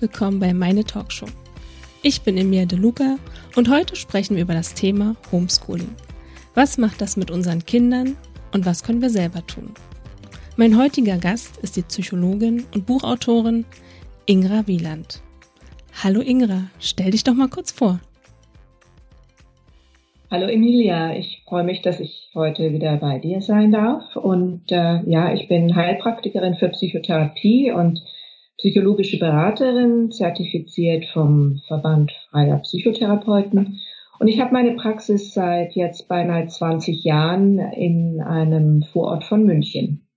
Willkommen bei Meine Talkshow. Ich bin Emilia De Luca und heute sprechen wir über das Thema Homeschooling. Was macht das mit unseren Kindern und was können wir selber tun? Mein heutiger Gast ist die Psychologin und Buchautorin Ingra Wieland. Hallo Ingra, stell dich doch mal kurz vor. Hallo Emilia, ich freue mich, dass ich heute wieder bei dir sein darf. Und äh, ja, ich bin Heilpraktikerin für Psychotherapie und psychologische Beraterin, zertifiziert vom Verband freier Psychotherapeuten. Und ich habe meine Praxis seit jetzt beinahe 20 Jahren in einem Vorort von München.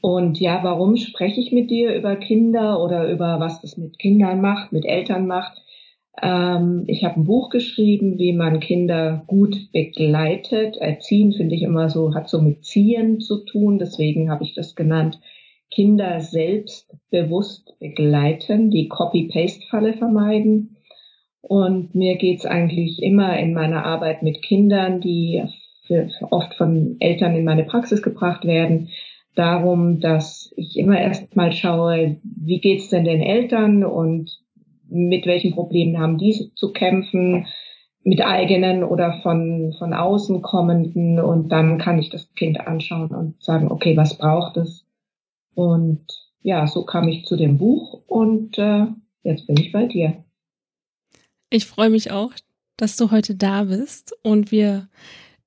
Und ja, warum spreche ich mit dir über Kinder oder über was das mit Kindern macht, mit Eltern macht? Ähm, ich habe ein Buch geschrieben, wie man Kinder gut begleitet. Erziehen finde ich immer so, hat so mit Ziehen zu tun. Deswegen habe ich das genannt. Kinder selbstbewusst begleiten, die Copy-Paste-Falle vermeiden. Und mir geht's eigentlich immer in meiner Arbeit mit Kindern, die oft von Eltern in meine Praxis gebracht werden, darum, dass ich immer erst mal schaue, wie geht's denn den Eltern und mit welchen Problemen haben die zu kämpfen, mit eigenen oder von, von außen kommenden. Und dann kann ich das Kind anschauen und sagen, okay, was braucht es? Und ja, so kam ich zu dem Buch und äh, jetzt bin ich bei dir. Ich freue mich auch, dass du heute da bist und wir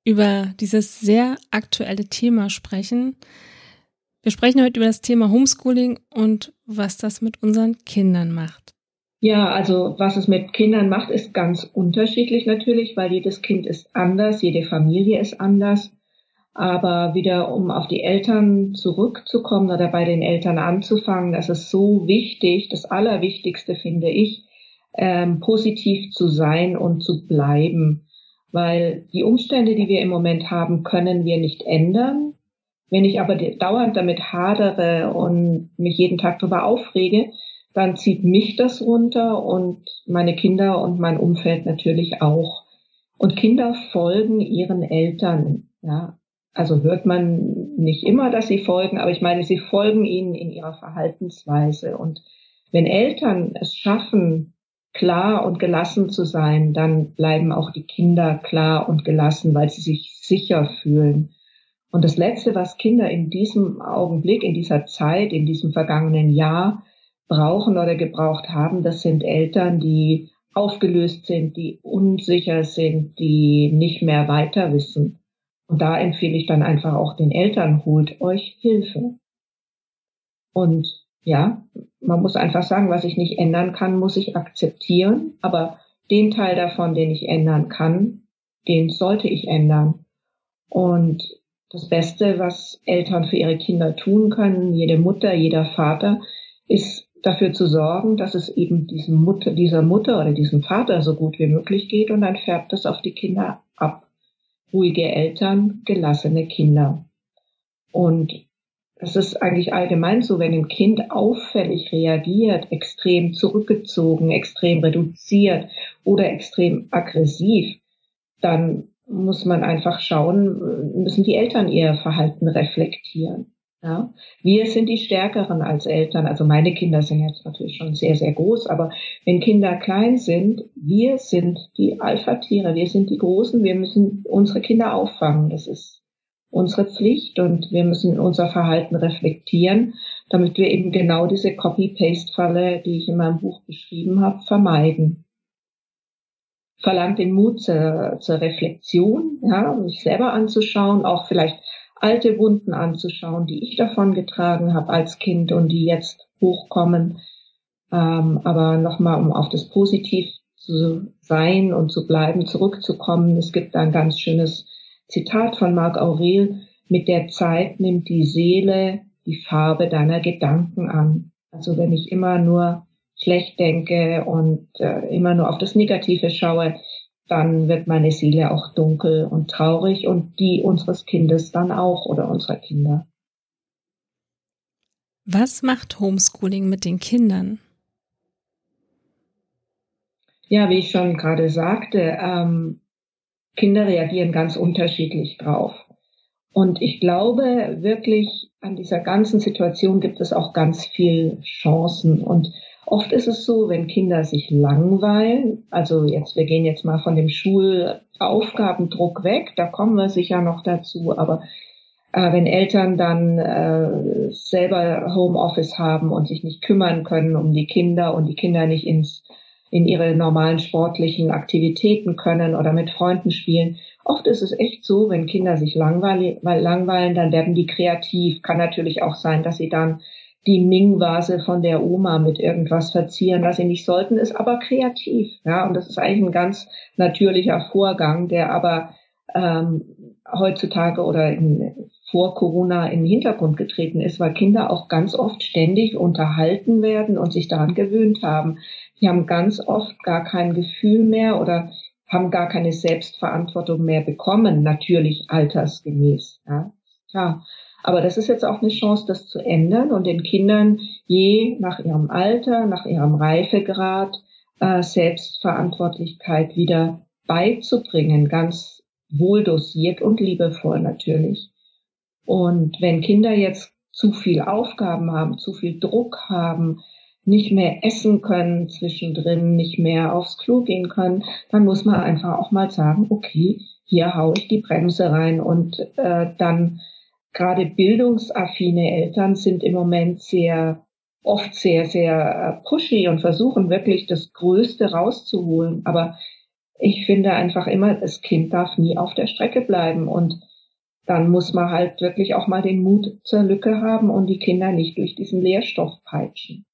über dieses sehr aktuelle Thema sprechen. Wir sprechen heute über das Thema Homeschooling und was das mit unseren Kindern macht. Ja, also was es mit Kindern macht, ist ganz unterschiedlich natürlich, weil jedes Kind ist anders, jede Familie ist anders. Aber wieder, um auf die Eltern zurückzukommen oder bei den Eltern anzufangen, das ist so wichtig, das Allerwichtigste finde ich, ähm, positiv zu sein und zu bleiben. Weil die Umstände, die wir im Moment haben, können wir nicht ändern. Wenn ich aber dauernd damit hadere und mich jeden Tag darüber aufrege, dann zieht mich das runter und meine Kinder und mein Umfeld natürlich auch. Und Kinder folgen ihren Eltern. Ja, also hört man nicht immer, dass sie folgen, aber ich meine, sie folgen ihnen in ihrer Verhaltensweise. Und wenn Eltern es schaffen, klar und gelassen zu sein, dann bleiben auch die Kinder klar und gelassen, weil sie sich sicher fühlen. Und das Letzte, was Kinder in diesem Augenblick, in dieser Zeit, in diesem vergangenen Jahr brauchen oder gebraucht haben, das sind Eltern, die aufgelöst sind, die unsicher sind, die nicht mehr weiter wissen. Und da empfehle ich dann einfach auch den Eltern, holt euch Hilfe. Und ja, man muss einfach sagen, was ich nicht ändern kann, muss ich akzeptieren. Aber den Teil davon, den ich ändern kann, den sollte ich ändern. Und das Beste, was Eltern für ihre Kinder tun können, jede Mutter, jeder Vater, ist dafür zu sorgen, dass es eben diesem Mutter, dieser Mutter oder diesem Vater so gut wie möglich geht und dann färbt es auf die Kinder ab ruhige Eltern, gelassene Kinder. Und es ist eigentlich allgemein so, wenn ein Kind auffällig reagiert, extrem zurückgezogen, extrem reduziert oder extrem aggressiv, dann muss man einfach schauen, müssen die Eltern ihr Verhalten reflektieren. Ja, wir sind die Stärkeren als Eltern. Also meine Kinder sind jetzt natürlich schon sehr, sehr groß, aber wenn Kinder klein sind, wir sind die Alpha-Tiere, wir sind die Großen, wir müssen unsere Kinder auffangen. Das ist unsere Pflicht und wir müssen unser Verhalten reflektieren, damit wir eben genau diese Copy-Paste-Falle, die ich in meinem Buch beschrieben habe, vermeiden. Verlangt den Mut zur, zur Reflexion, ja, mich selber anzuschauen, auch vielleicht alte Wunden anzuschauen, die ich davon getragen habe als Kind und die jetzt hochkommen. Ähm, aber nochmal, um auf das Positiv zu sein und zu bleiben, zurückzukommen. Es gibt ein ganz schönes Zitat von Marc Aurel. Mit der Zeit nimmt die Seele die Farbe deiner Gedanken an. Also wenn ich immer nur schlecht denke und äh, immer nur auf das Negative schaue, dann wird meine Seele auch dunkel und traurig und die unseres Kindes dann auch oder unserer Kinder. Was macht Homeschooling mit den Kindern? Ja, wie ich schon gerade sagte, ähm, Kinder reagieren ganz unterschiedlich drauf. Und ich glaube wirklich, an dieser ganzen Situation gibt es auch ganz viel Chancen. Und oft ist es so, wenn Kinder sich langweilen, also jetzt, wir gehen jetzt mal von dem Schulaufgabendruck weg, da kommen wir sicher noch dazu, aber äh, wenn Eltern dann äh, selber Homeoffice haben und sich nicht kümmern können um die Kinder und die Kinder nicht ins in ihre normalen sportlichen Aktivitäten können oder mit Freunden spielen. Oft ist es echt so, wenn Kinder sich langweilen, langweilen, dann werden die kreativ. Kann natürlich auch sein, dass sie dann die Ming-Vase von der Oma mit irgendwas verzieren, was sie nicht sollten, ist aber kreativ. Ja, und das ist eigentlich ein ganz natürlicher Vorgang, der aber ähm, heutzutage oder in, vor Corona in den Hintergrund getreten ist, weil Kinder auch ganz oft ständig unterhalten werden und sich daran gewöhnt haben. Die haben ganz oft gar kein Gefühl mehr oder haben gar keine Selbstverantwortung mehr bekommen, natürlich altersgemäß. Ja, ja. Aber das ist jetzt auch eine Chance, das zu ändern und den Kindern je nach ihrem Alter, nach ihrem Reifegrad äh, Selbstverantwortlichkeit wieder beizubringen, ganz wohldosiert und liebevoll natürlich. Und wenn Kinder jetzt zu viel Aufgaben haben, zu viel Druck haben, nicht mehr essen können zwischendrin, nicht mehr aufs Klo gehen können, dann muss man einfach auch mal sagen, okay, hier haue ich die Bremse rein. Und äh, dann gerade bildungsaffine Eltern sind im Moment sehr oft sehr, sehr äh, pushy und versuchen wirklich das Größte rauszuholen. Aber ich finde einfach immer, das Kind darf nie auf der Strecke bleiben und dann muss man halt wirklich auch mal den Mut zur Lücke haben und die Kinder nicht durch diesen Lehrstoff peitschen.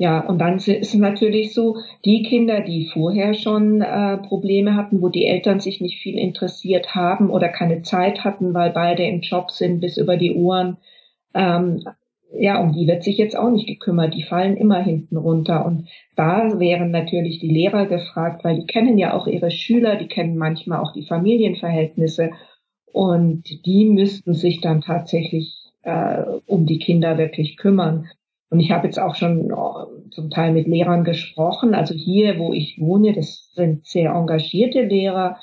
Ja, und dann ist es natürlich so, die Kinder, die vorher schon äh, Probleme hatten, wo die Eltern sich nicht viel interessiert haben oder keine Zeit hatten, weil beide im Job sind bis über die Ohren, ähm, ja, um die wird sich jetzt auch nicht gekümmert. Die fallen immer hinten runter. Und da wären natürlich die Lehrer gefragt, weil die kennen ja auch ihre Schüler, die kennen manchmal auch die Familienverhältnisse. Und die müssten sich dann tatsächlich äh, um die Kinder wirklich kümmern. Und ich habe jetzt auch schon äh, zum Teil mit Lehrern gesprochen. Also hier, wo ich wohne, das sind sehr engagierte Lehrer.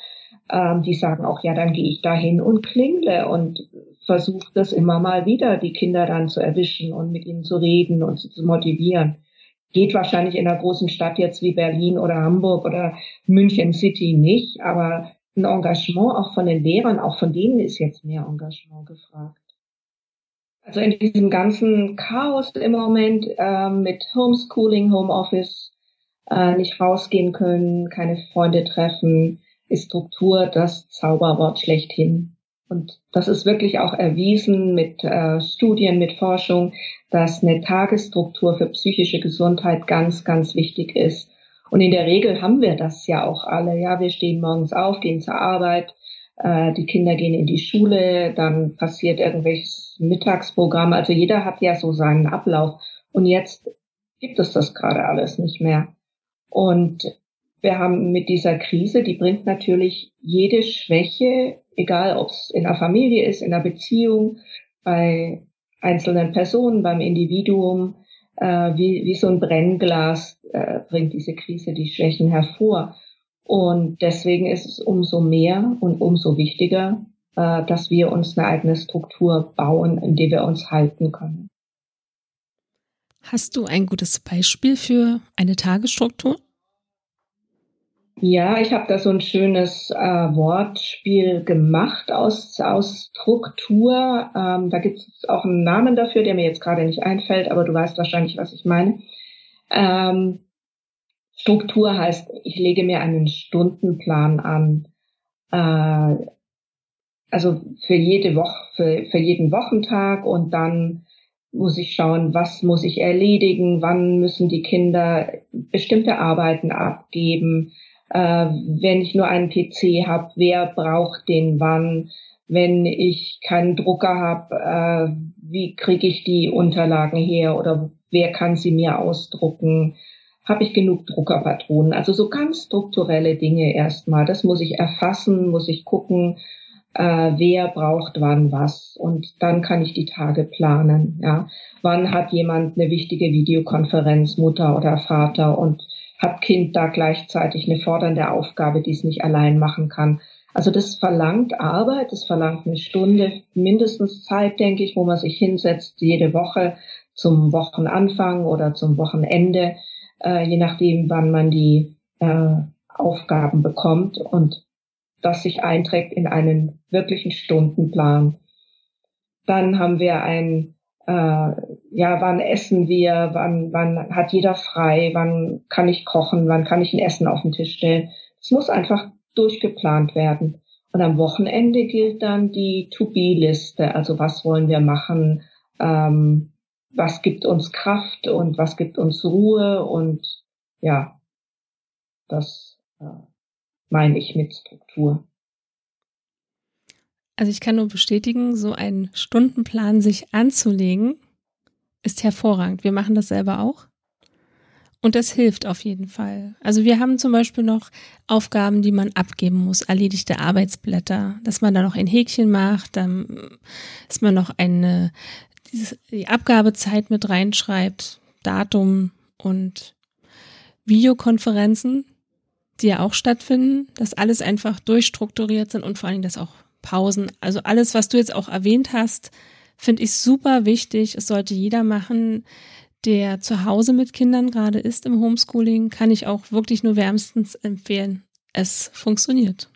Ähm, die sagen auch, ja, dann gehe ich dahin und klingle und versuche das immer mal wieder, die Kinder dann zu erwischen und mit ihnen zu reden und sie zu motivieren. Geht wahrscheinlich in einer großen Stadt jetzt wie Berlin oder Hamburg oder München City nicht, aber ein Engagement auch von den Lehrern, auch von denen ist jetzt mehr Engagement gefragt. Also in diesem ganzen Chaos im Moment äh, mit Homeschooling, Homeoffice, äh, nicht rausgehen können, keine Freunde treffen, ist Struktur das Zauberwort schlechthin. Und das ist wirklich auch erwiesen mit äh, Studien, mit Forschung, dass eine Tagesstruktur für psychische Gesundheit ganz, ganz wichtig ist. Und in der Regel haben wir das ja auch alle. Ja, wir stehen morgens auf, gehen zur Arbeit, äh, die Kinder gehen in die Schule, dann passiert irgendwelches Mittagsprogramm. Also jeder hat ja so seinen Ablauf. Und jetzt gibt es das gerade alles nicht mehr. Und wir haben mit dieser Krise, die bringt natürlich jede Schwäche, egal ob es in der Familie ist, in der Beziehung, bei einzelnen Personen, beim Individuum, äh, wie, wie so ein Brennglas äh, bringt diese Krise die Schwächen hervor. Und deswegen ist es umso mehr und umso wichtiger, äh, dass wir uns eine eigene Struktur bauen, in der wir uns halten können. Hast du ein gutes Beispiel für eine Tagesstruktur? Ja, ich habe da so ein schönes äh, Wortspiel gemacht aus, aus Struktur. Ähm, da gibt es auch einen Namen dafür, der mir jetzt gerade nicht einfällt, aber du weißt wahrscheinlich, was ich meine. Ähm, Struktur heißt, ich lege mir einen Stundenplan an. Äh, also für jede Woche, für, für jeden Wochentag und dann muss ich schauen, was muss ich erledigen, wann müssen die Kinder bestimmte Arbeiten abgeben. Äh, wenn ich nur einen PC habe, wer braucht den wann? Wenn ich keinen Drucker habe, äh, wie kriege ich die Unterlagen her oder wer kann sie mir ausdrucken? Habe ich genug Druckerpatronen? Also so ganz strukturelle Dinge erstmal. Das muss ich erfassen, muss ich gucken, äh, wer braucht wann was. Und dann kann ich die Tage planen. Ja, wann hat jemand eine wichtige Videokonferenz, Mutter oder Vater und hat Kind da gleichzeitig eine fordernde Aufgabe, die es nicht allein machen kann. Also das verlangt Arbeit, das verlangt eine Stunde mindestens Zeit, denke ich, wo man sich hinsetzt jede Woche zum Wochenanfang oder zum Wochenende, äh, je nachdem, wann man die äh, Aufgaben bekommt und das sich einträgt in einen wirklichen Stundenplan. Dann haben wir ein, äh, ja, wann essen wir, wann, wann hat jeder frei, wann kann ich kochen, wann kann ich ein Essen auf den Tisch stellen. Es muss einfach durchgeplant werden. Und am Wochenende gilt dann die To-Be-Liste, also was wollen wir machen, ähm, was gibt uns Kraft und was gibt uns Ruhe und ja, das äh, meine ich mit Struktur. Also ich kann nur bestätigen, so einen Stundenplan sich anzulegen, ist hervorragend. Wir machen das selber auch. Und das hilft auf jeden Fall. Also wir haben zum Beispiel noch Aufgaben, die man abgeben muss, erledigte Arbeitsblätter, dass man da noch ein Häkchen macht, dann dass man noch eine die Abgabezeit mit reinschreibt, Datum und Videokonferenzen, die ja auch stattfinden, dass alles einfach durchstrukturiert sind und vor allen Dingen, dass auch Pausen, also alles, was du jetzt auch erwähnt hast, finde ich super wichtig. Es sollte jeder machen, der zu Hause mit Kindern gerade ist im Homeschooling, kann ich auch wirklich nur wärmstens empfehlen. Es funktioniert.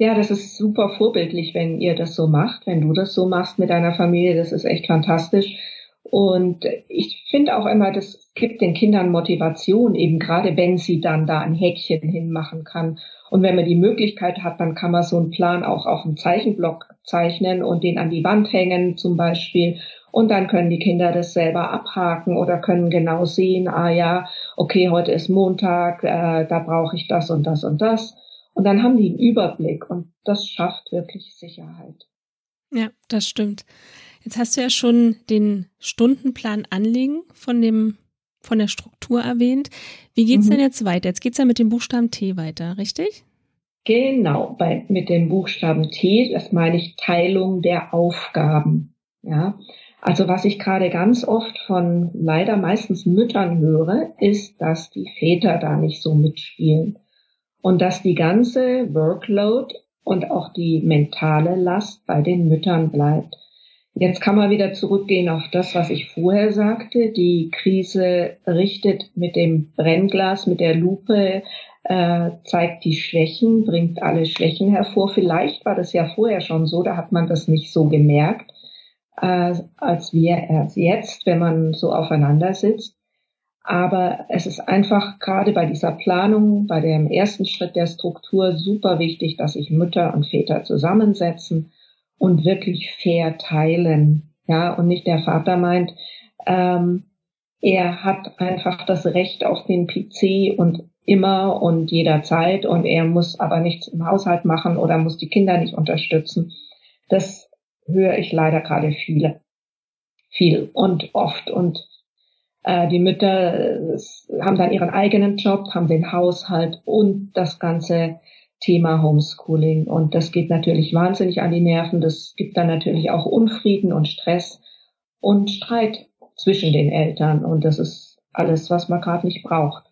Ja, das ist super vorbildlich, wenn ihr das so macht, wenn du das so machst mit deiner Familie. Das ist echt fantastisch. Und ich finde auch immer, das gibt den Kindern Motivation, eben gerade wenn sie dann da ein Häkchen hinmachen kann. Und wenn man die Möglichkeit hat, dann kann man so einen Plan auch auf einem Zeichenblock zeichnen und den an die Wand hängen zum Beispiel. Und dann können die Kinder das selber abhaken oder können genau sehen, ah ja, okay, heute ist Montag, äh, da brauche ich das und das und das. Und dann haben die einen Überblick und das schafft wirklich Sicherheit. Ja, das stimmt. Jetzt hast du ja schon den Stundenplan anlegen von dem von der Struktur erwähnt. Wie geht's mhm. denn jetzt weiter? Jetzt geht's ja mit dem Buchstaben T weiter, richtig? Genau, bei, mit dem Buchstaben T, das meine ich Teilung der Aufgaben. Ja, also was ich gerade ganz oft von leider meistens Müttern höre, ist, dass die Väter da nicht so mitspielen und dass die ganze Workload und auch die mentale Last bei den Müttern bleibt. Jetzt kann man wieder zurückgehen auf das, was ich vorher sagte. Die Krise richtet mit dem Brennglas, mit der Lupe, äh, zeigt die Schwächen, bringt alle Schwächen hervor. Vielleicht war das ja vorher schon so, da hat man das nicht so gemerkt, äh, als wir erst jetzt, wenn man so aufeinander sitzt. Aber es ist einfach gerade bei dieser Planung, bei dem ersten Schritt der Struktur super wichtig, dass sich Mütter und Väter zusammensetzen und wirklich fair teilen. Ja, und nicht der Vater meint, ähm, er hat einfach das Recht auf den PC und immer und jederzeit und er muss aber nichts im Haushalt machen oder muss die Kinder nicht unterstützen. Das höre ich leider gerade viele, viel und oft und die Mütter äh, haben dann ihren eigenen Job, haben den Haushalt und das ganze Thema Homeschooling. Und das geht natürlich wahnsinnig an die Nerven. Das gibt dann natürlich auch Unfrieden und Stress und Streit zwischen den Eltern. Und das ist alles, was man gerade nicht braucht.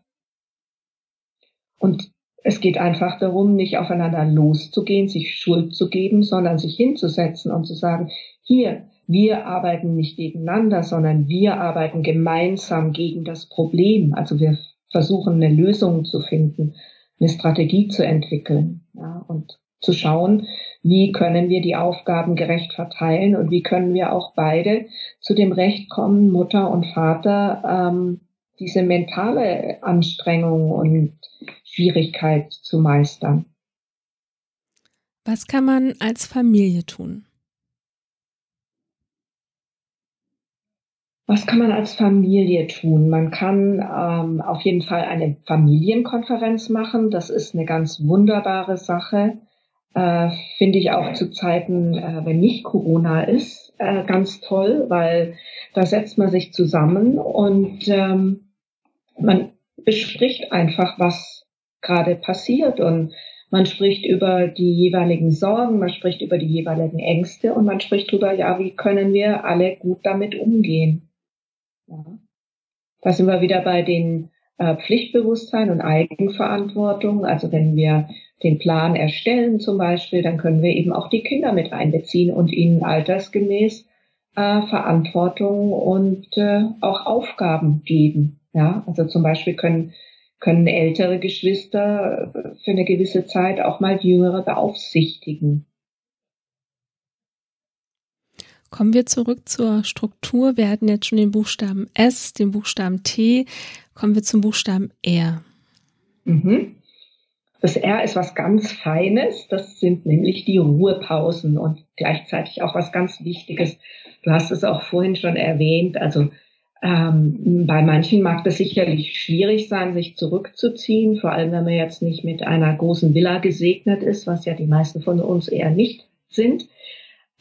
Und es geht einfach darum, nicht aufeinander loszugehen, sich Schuld zu geben, sondern sich hinzusetzen und zu sagen, hier, wir arbeiten nicht gegeneinander, sondern wir arbeiten gemeinsam gegen das Problem. Also wir versuchen eine Lösung zu finden, eine Strategie zu entwickeln ja, und zu schauen, wie können wir die Aufgaben gerecht verteilen und wie können wir auch beide zu dem Recht kommen, Mutter und Vater, ähm, diese mentale Anstrengung und Schwierigkeit zu meistern. Was kann man als Familie tun? Was kann man als Familie tun? Man kann ähm, auf jeden Fall eine Familienkonferenz machen. Das ist eine ganz wunderbare Sache. Äh, Finde ich auch zu Zeiten, äh, wenn nicht Corona ist, äh, ganz toll, weil da setzt man sich zusammen und ähm, man bespricht einfach, was gerade passiert und man spricht über die jeweiligen Sorgen, man spricht über die jeweiligen Ängste und man spricht darüber, ja, wie können wir alle gut damit umgehen. Da sind wir wieder bei den äh, Pflichtbewusstsein und Eigenverantwortung. Also wenn wir den Plan erstellen zum Beispiel, dann können wir eben auch die Kinder mit einbeziehen und ihnen altersgemäß äh, Verantwortung und äh, auch Aufgaben geben. Ja, also zum Beispiel können können ältere Geschwister für eine gewisse Zeit auch mal jüngere beaufsichtigen. Kommen wir zurück zur Struktur. Wir hatten jetzt schon den Buchstaben S, den Buchstaben T. Kommen wir zum Buchstaben R. Mhm. Das R ist was ganz Feines. Das sind nämlich die Ruhepausen und gleichzeitig auch was ganz Wichtiges. Du hast es auch vorhin schon erwähnt. Also ähm, bei manchen mag das sicherlich schwierig sein, sich zurückzuziehen, vor allem wenn man jetzt nicht mit einer großen Villa gesegnet ist, was ja die meisten von uns eher nicht sind.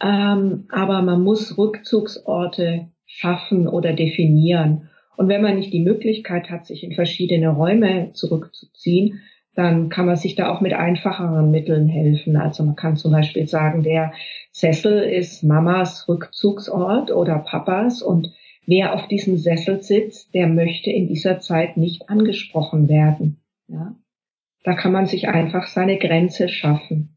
Ähm, aber man muss Rückzugsorte schaffen oder definieren. Und wenn man nicht die Möglichkeit hat, sich in verschiedene Räume zurückzuziehen, dann kann man sich da auch mit einfacheren Mitteln helfen. Also man kann zum Beispiel sagen, der Sessel ist Mamas Rückzugsort oder Papas und wer auf diesem Sessel sitzt, der möchte in dieser Zeit nicht angesprochen werden. Ja? Da kann man sich einfach seine Grenze schaffen.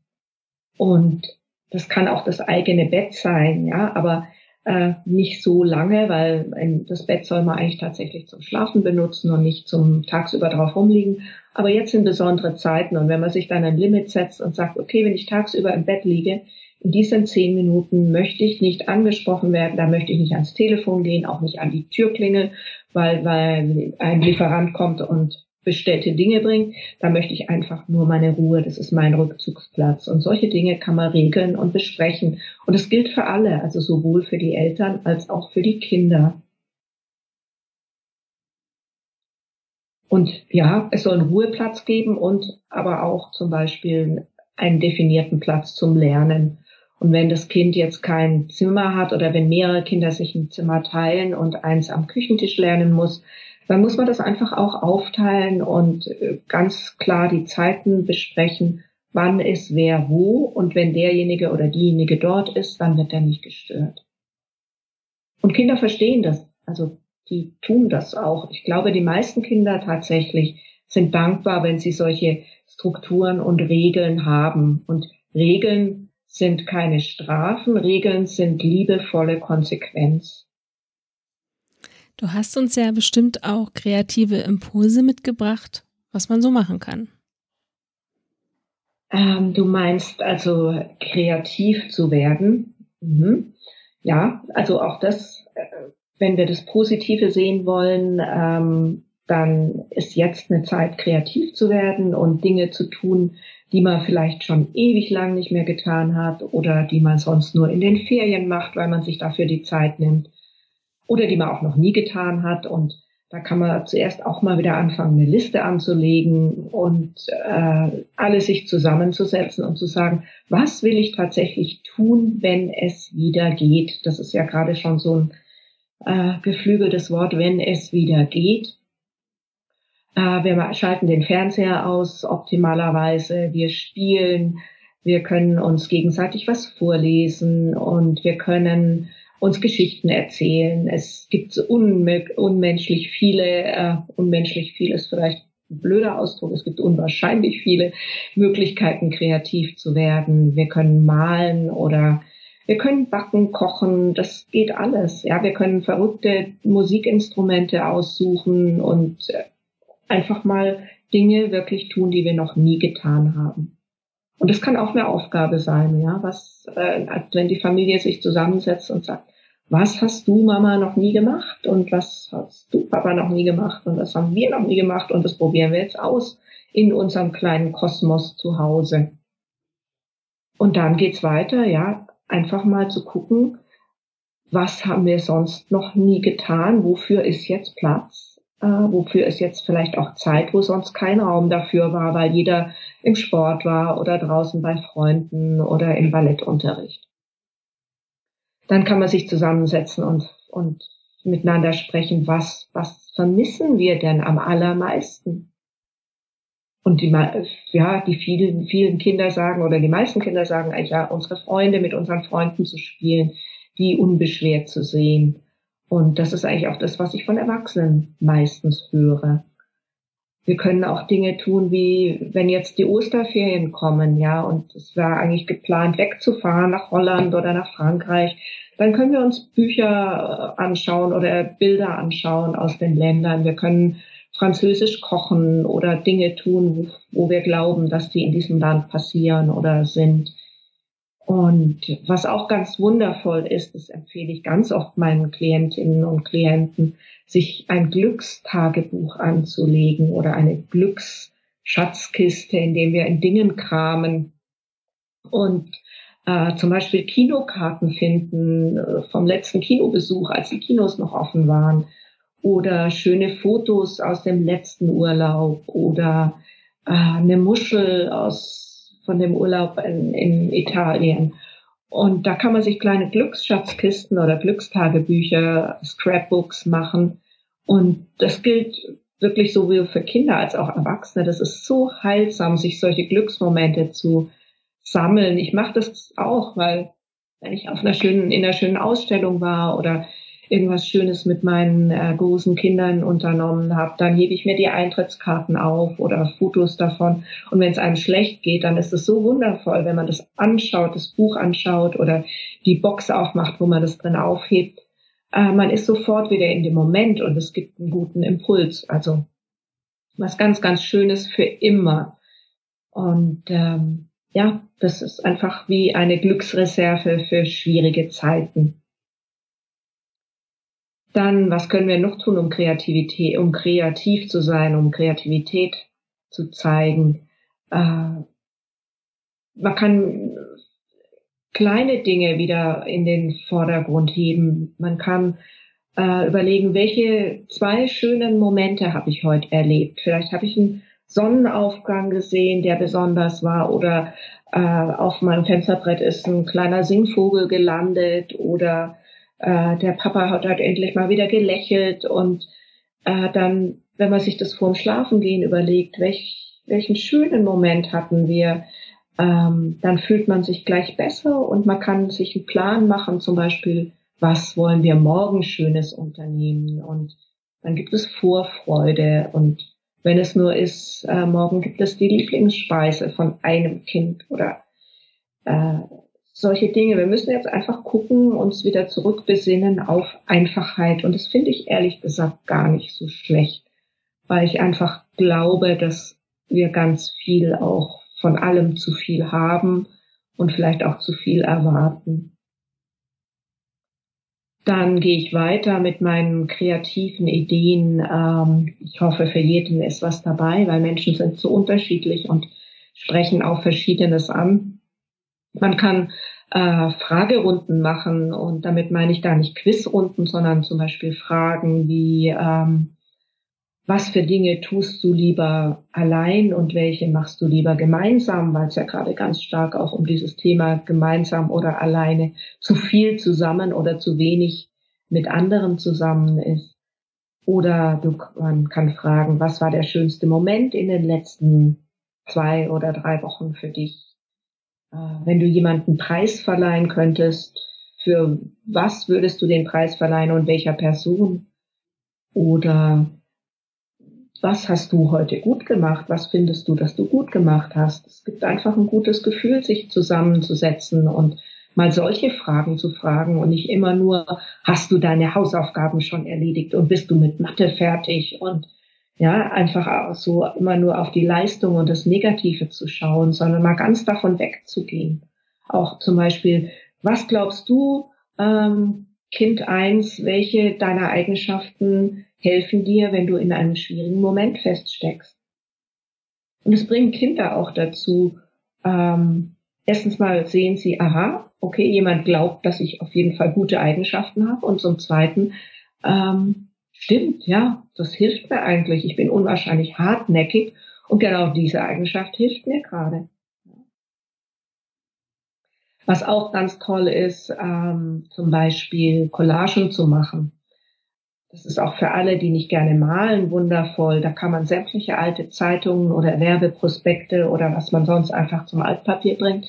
Und das kann auch das eigene Bett sein, ja, aber äh, nicht so lange, weil ein, das Bett soll man eigentlich tatsächlich zum Schlafen benutzen und nicht zum tagsüber drauf rumliegen. Aber jetzt sind besondere Zeiten und wenn man sich dann ein Limit setzt und sagt, okay, wenn ich tagsüber im Bett liege, in diesen zehn Minuten möchte ich nicht angesprochen werden, da möchte ich nicht ans Telefon gehen, auch nicht an die Türklingel, weil, weil ein Lieferant kommt und bestellte Dinge bringt, da möchte ich einfach nur meine Ruhe, das ist mein Rückzugsplatz. Und solche Dinge kann man regeln und besprechen. Und es gilt für alle, also sowohl für die Eltern als auch für die Kinder. Und ja, es soll einen Ruheplatz geben und aber auch zum Beispiel einen definierten Platz zum Lernen. Und wenn das Kind jetzt kein Zimmer hat oder wenn mehrere Kinder sich ein Zimmer teilen und eins am Küchentisch lernen muss, dann muss man das einfach auch aufteilen und äh, ganz klar die Zeiten besprechen, wann ist wer wo und wenn derjenige oder diejenige dort ist, dann wird er nicht gestört. Und Kinder verstehen das, also die tun das auch. Ich glaube, die meisten Kinder tatsächlich sind dankbar, wenn sie solche Strukturen und Regeln haben. Und Regeln sind keine Strafen, Regeln sind liebevolle Konsequenz. Du hast uns ja bestimmt auch kreative Impulse mitgebracht, was man so machen kann. Ähm, du meinst also kreativ zu werden. Mhm. Ja, also auch das, äh, wenn wir das Positive sehen wollen, ähm, dann ist jetzt eine Zeit, kreativ zu werden und Dinge zu tun, die man vielleicht schon ewig lang nicht mehr getan hat oder die man sonst nur in den Ferien macht, weil man sich dafür die Zeit nimmt oder die man auch noch nie getan hat. Und da kann man zuerst auch mal wieder anfangen, eine Liste anzulegen und äh, alle sich zusammenzusetzen und zu sagen, was will ich tatsächlich tun, wenn es wieder geht. Das ist ja gerade schon so ein äh, geflügeltes Wort, wenn es wieder geht. Äh, wir schalten den Fernseher aus, optimalerweise. Wir spielen, wir können uns gegenseitig was vorlesen und wir können uns Geschichten erzählen. Es gibt unmenschlich viele, äh, unmenschlich viel ist vielleicht ein blöder Ausdruck. Es gibt unwahrscheinlich viele Möglichkeiten, kreativ zu werden. Wir können malen oder wir können backen, kochen. Das geht alles. Ja, wir können verrückte Musikinstrumente aussuchen und äh, einfach mal Dinge wirklich tun, die wir noch nie getan haben. Und es kann auch eine Aufgabe sein, ja, was, äh, wenn die Familie sich zusammensetzt und sagt, was hast du Mama noch nie gemacht und was hast du Papa noch nie gemacht und was haben wir noch nie gemacht und das probieren wir jetzt aus in unserem kleinen Kosmos zu Hause. Und dann geht's weiter, ja, einfach mal zu gucken, was haben wir sonst noch nie getan, wofür ist jetzt Platz äh, wofür ist jetzt vielleicht auch Zeit, wo sonst kein Raum dafür war, weil jeder im Sport war oder draußen bei Freunden oder im Ballettunterricht. Dann kann man sich zusammensetzen und, und miteinander sprechen, was, was vermissen wir denn am allermeisten? Und die, ja, die vielen, vielen Kinder sagen oder die meisten Kinder sagen eigentlich, ja, unsere Freunde mit unseren Freunden zu spielen, die unbeschwert zu sehen, und das ist eigentlich auch das, was ich von Erwachsenen meistens höre. Wir können auch Dinge tun, wie wenn jetzt die Osterferien kommen, ja, und es war eigentlich geplant, wegzufahren nach Holland oder nach Frankreich. Dann können wir uns Bücher äh, anschauen oder Bilder anschauen aus den Ländern. Wir können französisch kochen oder Dinge tun, wo, wo wir glauben, dass die in diesem Land passieren oder sind. Und was auch ganz wundervoll ist, das empfehle ich ganz oft meinen Klientinnen und Klienten, sich ein Glückstagebuch anzulegen oder eine Glücksschatzkiste, in dem wir in Dingen kramen und äh, zum Beispiel Kinokarten finden äh, vom letzten Kinobesuch, als die Kinos noch offen waren, oder schöne Fotos aus dem letzten Urlaub oder äh, eine Muschel aus von dem Urlaub in, in Italien. Und da kann man sich kleine Glücksschatzkisten oder Glückstagebücher, Scrapbooks machen. Und das gilt wirklich sowohl für Kinder als auch Erwachsene. Das ist so heilsam, sich solche Glücksmomente zu sammeln. Ich mache das auch, weil wenn ich auf einer schönen, in einer schönen Ausstellung war oder irgendwas Schönes mit meinen äh, großen Kindern unternommen habe, dann hebe ich mir die Eintrittskarten auf oder Fotos davon. Und wenn es einem schlecht geht, dann ist es so wundervoll, wenn man das anschaut, das Buch anschaut oder die Box aufmacht, wo man das drin aufhebt. Äh, man ist sofort wieder in dem Moment und es gibt einen guten Impuls. Also was ganz, ganz Schönes für immer. Und ähm, ja, das ist einfach wie eine Glücksreserve für schwierige Zeiten. Dann, was können wir noch tun, um Kreativität, um kreativ zu sein, um Kreativität zu zeigen? Äh, man kann kleine Dinge wieder in den Vordergrund heben. Man kann äh, überlegen, welche zwei schönen Momente habe ich heute erlebt. Vielleicht habe ich einen Sonnenaufgang gesehen, der besonders war, oder äh, auf meinem Fensterbrett ist ein kleiner Singvogel gelandet, oder äh, der Papa hat halt endlich mal wieder gelächelt und äh, dann, wenn man sich das vorm Schlafengehen überlegt, welch, welchen schönen Moment hatten wir, ähm, dann fühlt man sich gleich besser und man kann sich einen Plan machen, zum Beispiel, was wollen wir morgen Schönes unternehmen und dann gibt es Vorfreude und wenn es nur ist, äh, morgen gibt es die Lieblingsspeise von einem Kind oder äh, solche Dinge. Wir müssen jetzt einfach gucken, uns wieder zurückbesinnen auf Einfachheit. Und das finde ich ehrlich gesagt gar nicht so schlecht, weil ich einfach glaube, dass wir ganz viel auch von allem zu viel haben und vielleicht auch zu viel erwarten. Dann gehe ich weiter mit meinen kreativen Ideen. Ähm, ich hoffe, für jeden ist was dabei, weil Menschen sind so unterschiedlich und sprechen auch Verschiedenes an. Man kann äh, Fragerunden machen und damit meine ich gar nicht Quizrunden, sondern zum Beispiel Fragen wie, ähm, was für Dinge tust du lieber allein und welche machst du lieber gemeinsam, weil es ja gerade ganz stark auch um dieses Thema gemeinsam oder alleine zu viel zusammen oder zu wenig mit anderen zusammen ist. Oder du, man kann fragen, was war der schönste Moment in den letzten zwei oder drei Wochen für dich? Äh, wenn du jemanden Preis verleihen könntest, für was würdest du den Preis verleihen und welcher Person? Oder was hast du heute gut gemacht? Was findest du, dass du gut gemacht hast? Es gibt einfach ein gutes Gefühl, sich zusammenzusetzen und mal solche Fragen zu fragen und nicht immer nur, hast du deine Hausaufgaben schon erledigt und bist du mit Mathe fertig und ja, einfach so immer nur auf die Leistung und das Negative zu schauen, sondern mal ganz davon wegzugehen. Auch zum Beispiel, was glaubst du, ähm, Kind eins, welche deiner Eigenschaften helfen dir, wenn du in einem schwierigen Moment feststeckst? Und es bringen Kinder auch dazu, ähm, erstens mal sehen sie, aha, okay, jemand glaubt, dass ich auf jeden Fall gute Eigenschaften habe. Und zum Zweiten, ähm, Stimmt, ja, das hilft mir eigentlich. Ich bin unwahrscheinlich hartnäckig und genau diese Eigenschaft hilft mir gerade. Was auch ganz toll ist, ähm, zum Beispiel Collagen zu machen. Das ist auch für alle, die nicht gerne malen, wundervoll. Da kann man sämtliche alte Zeitungen oder Werbeprospekte oder was man sonst einfach zum Altpapier bringt,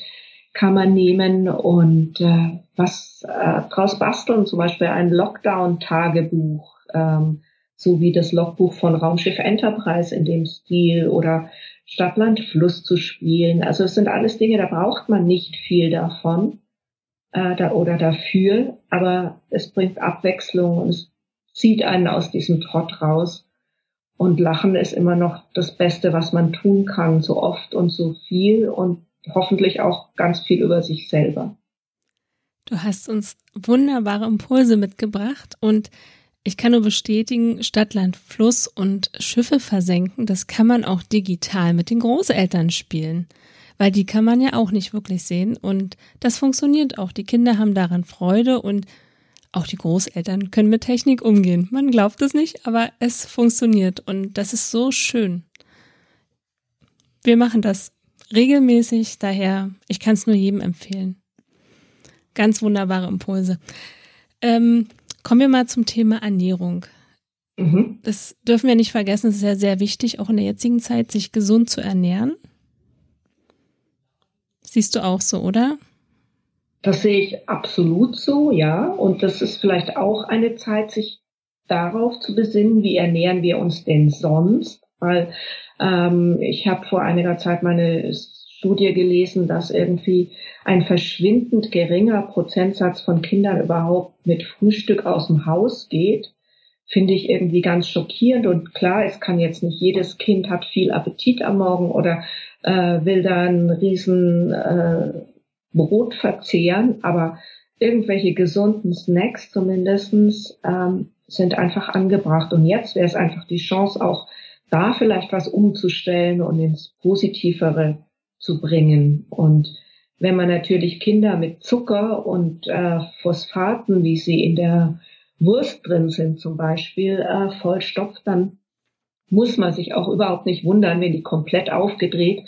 kann man nehmen und äh, was äh, draus basteln, zum Beispiel ein Lockdown-Tagebuch ähm, so wie das Logbuch von Raumschiff Enterprise in dem Stil oder Stadtland Fluss zu spielen. Also es sind alles Dinge, da braucht man nicht viel davon äh, da, oder dafür, aber es bringt Abwechslung und es zieht einen aus diesem Trott raus. Und Lachen ist immer noch das Beste, was man tun kann, so oft und so viel und hoffentlich auch ganz viel über sich selber. Du hast uns wunderbare Impulse mitgebracht und ich kann nur bestätigen, Stadt, Land, Fluss und Schiffe versenken, das kann man auch digital mit den Großeltern spielen, weil die kann man ja auch nicht wirklich sehen und das funktioniert auch. Die Kinder haben daran Freude und auch die Großeltern können mit Technik umgehen. Man glaubt es nicht, aber es funktioniert und das ist so schön. Wir machen das regelmäßig, daher ich kann es nur jedem empfehlen. Ganz wunderbare Impulse. Ähm, Kommen wir mal zum Thema Ernährung. Mhm. Das dürfen wir nicht vergessen, es ist ja sehr wichtig, auch in der jetzigen Zeit, sich gesund zu ernähren. Siehst du auch so, oder? Das sehe ich absolut so, ja. Und das ist vielleicht auch eine Zeit, sich darauf zu besinnen, wie ernähren wir uns denn sonst? Weil ähm, ich habe vor einiger Zeit meine Studie gelesen, dass irgendwie ein verschwindend geringer Prozentsatz von Kindern überhaupt mit Frühstück aus dem Haus geht, finde ich irgendwie ganz schockierend. Und klar, es kann jetzt nicht jedes Kind hat viel Appetit am Morgen oder äh, will da ein riesen äh, Brot verzehren, aber irgendwelche gesunden Snacks zumindestens ähm, sind einfach angebracht. Und jetzt wäre es einfach die Chance, auch da vielleicht was umzustellen und ins Positivere zu bringen. Und wenn man natürlich Kinder mit Zucker und äh, Phosphaten, wie sie in der Wurst drin sind zum Beispiel, äh, vollstopft, dann muss man sich auch überhaupt nicht wundern, wenn die komplett aufgedreht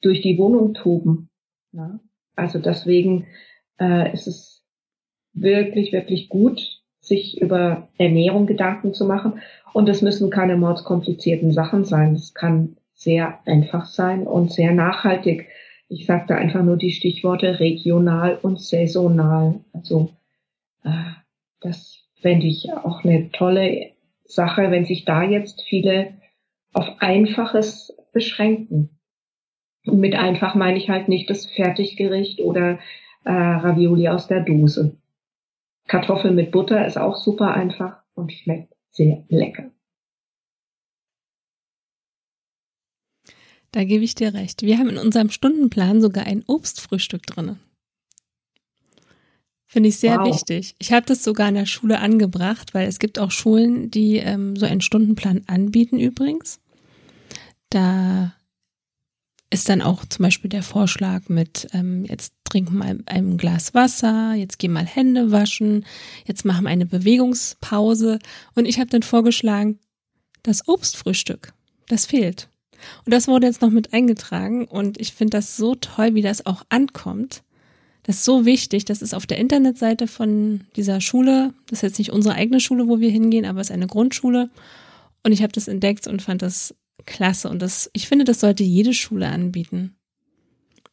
durch die Wohnung toben. Ja? Also deswegen äh, ist es wirklich, wirklich gut, sich über Ernährung Gedanken zu machen. Und es müssen keine mordskomplizierten Sachen sein. Es kann sehr einfach sein und sehr nachhaltig. Ich sage da einfach nur die Stichworte regional und saisonal. Also äh, das fände ich auch eine tolle Sache, wenn sich da jetzt viele auf Einfaches beschränken. Und mit einfach meine ich halt nicht das Fertiggericht oder äh, Ravioli aus der Dose. Kartoffeln mit Butter ist auch super einfach und schmeckt sehr lecker. Da gebe ich dir recht. Wir haben in unserem Stundenplan sogar ein Obstfrühstück drin. Finde ich sehr wow. wichtig. Ich habe das sogar in der Schule angebracht, weil es gibt auch Schulen, die ähm, so einen Stundenplan anbieten übrigens. Da ist dann auch zum Beispiel der Vorschlag mit, ähm, jetzt trink mal ein Glas Wasser, jetzt geh mal Hände waschen, jetzt machen wir eine Bewegungspause. Und ich habe dann vorgeschlagen, das Obstfrühstück, das fehlt. Und das wurde jetzt noch mit eingetragen und ich finde das so toll, wie das auch ankommt. Das ist so wichtig. Das ist auf der Internetseite von dieser Schule. Das ist jetzt nicht unsere eigene Schule, wo wir hingehen, aber es ist eine Grundschule. Und ich habe das entdeckt und fand das klasse. Und das, ich finde, das sollte jede Schule anbieten.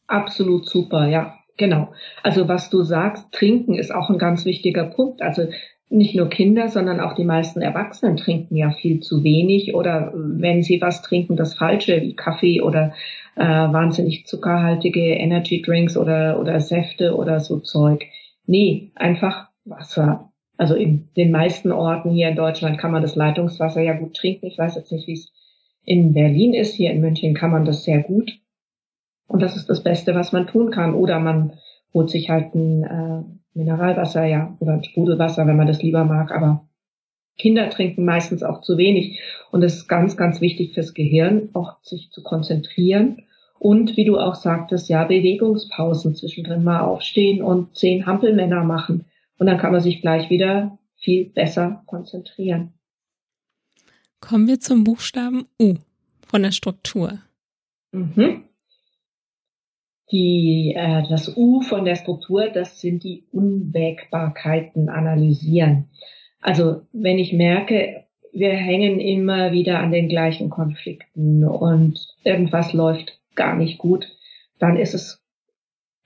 Absolut super, ja. Genau. Also was du sagst, trinken ist auch ein ganz wichtiger Punkt. Also nicht nur Kinder, sondern auch die meisten Erwachsenen trinken ja viel zu wenig oder wenn sie was trinken, das Falsche, wie Kaffee oder äh, wahnsinnig zuckerhaltige Energy Drinks oder, oder Säfte oder so Zeug. Nee, einfach Wasser. Also in den meisten Orten hier in Deutschland kann man das Leitungswasser ja gut trinken. Ich weiß jetzt nicht, wie es in Berlin ist. Hier in München kann man das sehr gut. Und das ist das Beste, was man tun kann. Oder man holt sich halt ein äh, Mineralwasser, ja, oder Sprudelwasser, wenn man das lieber mag, aber Kinder trinken meistens auch zu wenig. Und es ist ganz, ganz wichtig fürs Gehirn, auch sich zu konzentrieren. Und wie du auch sagtest, ja, Bewegungspausen zwischendrin mal aufstehen und zehn Hampelmänner machen. Und dann kann man sich gleich wieder viel besser konzentrieren. Kommen wir zum Buchstaben U von der Struktur. Mhm. Die, äh, das U von der Struktur, das sind die Unwägbarkeiten analysieren. Also wenn ich merke, wir hängen immer wieder an den gleichen Konflikten und irgendwas läuft gar nicht gut, dann ist es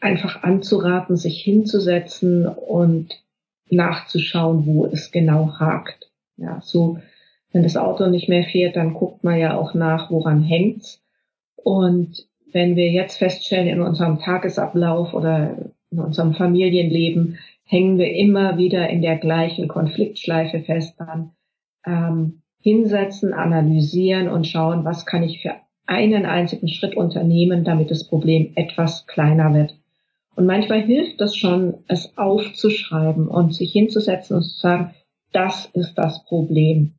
einfach anzuraten, sich hinzusetzen und nachzuschauen, wo es genau hakt. Ja, so Wenn das Auto nicht mehr fährt, dann guckt man ja auch nach, woran hängt's. Und wenn wir jetzt feststellen in unserem Tagesablauf oder in unserem Familienleben, hängen wir immer wieder in der gleichen Konfliktschleife fest, dann ähm, hinsetzen, analysieren und schauen, was kann ich für einen einzigen Schritt unternehmen, damit das Problem etwas kleiner wird. Und manchmal hilft es schon, es aufzuschreiben und sich hinzusetzen und zu sagen, das ist das Problem.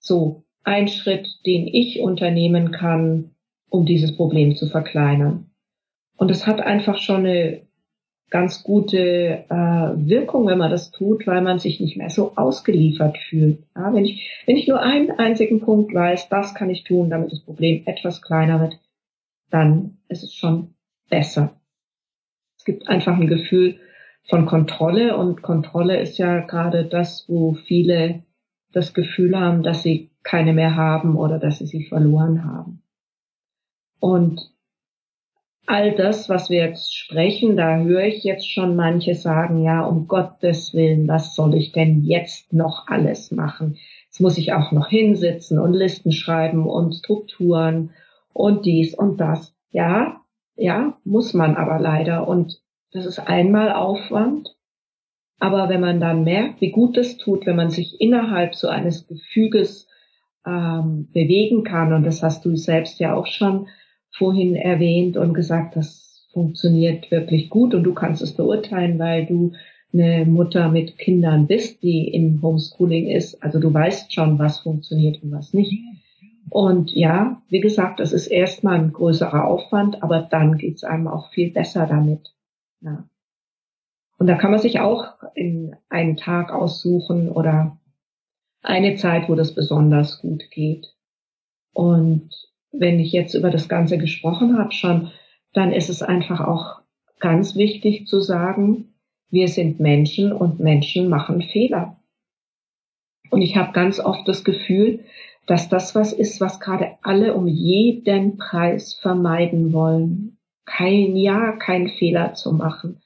So, ein Schritt, den ich unternehmen kann, um dieses Problem zu verkleinern. Und es hat einfach schon eine ganz gute äh, Wirkung, wenn man das tut, weil man sich nicht mehr so ausgeliefert fühlt. Ja, wenn, ich, wenn ich nur einen einzigen Punkt weiß, das kann ich tun, damit das Problem etwas kleiner wird, dann ist es schon besser. Es gibt einfach ein Gefühl von Kontrolle und Kontrolle ist ja gerade das, wo viele das Gefühl haben, dass sie keine mehr haben oder dass sie sie verloren haben. Und all das, was wir jetzt sprechen, da höre ich jetzt schon manche sagen, ja, um Gottes Willen, was soll ich denn jetzt noch alles machen? Jetzt muss ich auch noch hinsitzen und Listen schreiben und Strukturen und dies und das. Ja, ja, muss man aber leider. Und das ist einmal Aufwand aber wenn man dann merkt, wie gut es tut, wenn man sich innerhalb so eines Gefüges ähm, bewegen kann, und das hast du selbst ja auch schon vorhin erwähnt und gesagt, das funktioniert wirklich gut und du kannst es beurteilen, weil du eine Mutter mit Kindern bist, die im Homeschooling ist. Also du weißt schon, was funktioniert und was nicht. Und ja, wie gesagt, das ist erstmal ein größerer Aufwand, aber dann geht's einem auch viel besser damit. Ja. Und da kann man sich auch in einen Tag aussuchen oder eine Zeit, wo das besonders gut geht. Und wenn ich jetzt über das Ganze gesprochen habe schon, dann ist es einfach auch ganz wichtig zu sagen, wir sind Menschen und Menschen machen Fehler. Und ich habe ganz oft das Gefühl, dass das was ist, was gerade alle um jeden Preis vermeiden wollen. Kein Ja, kein Fehler zu machen.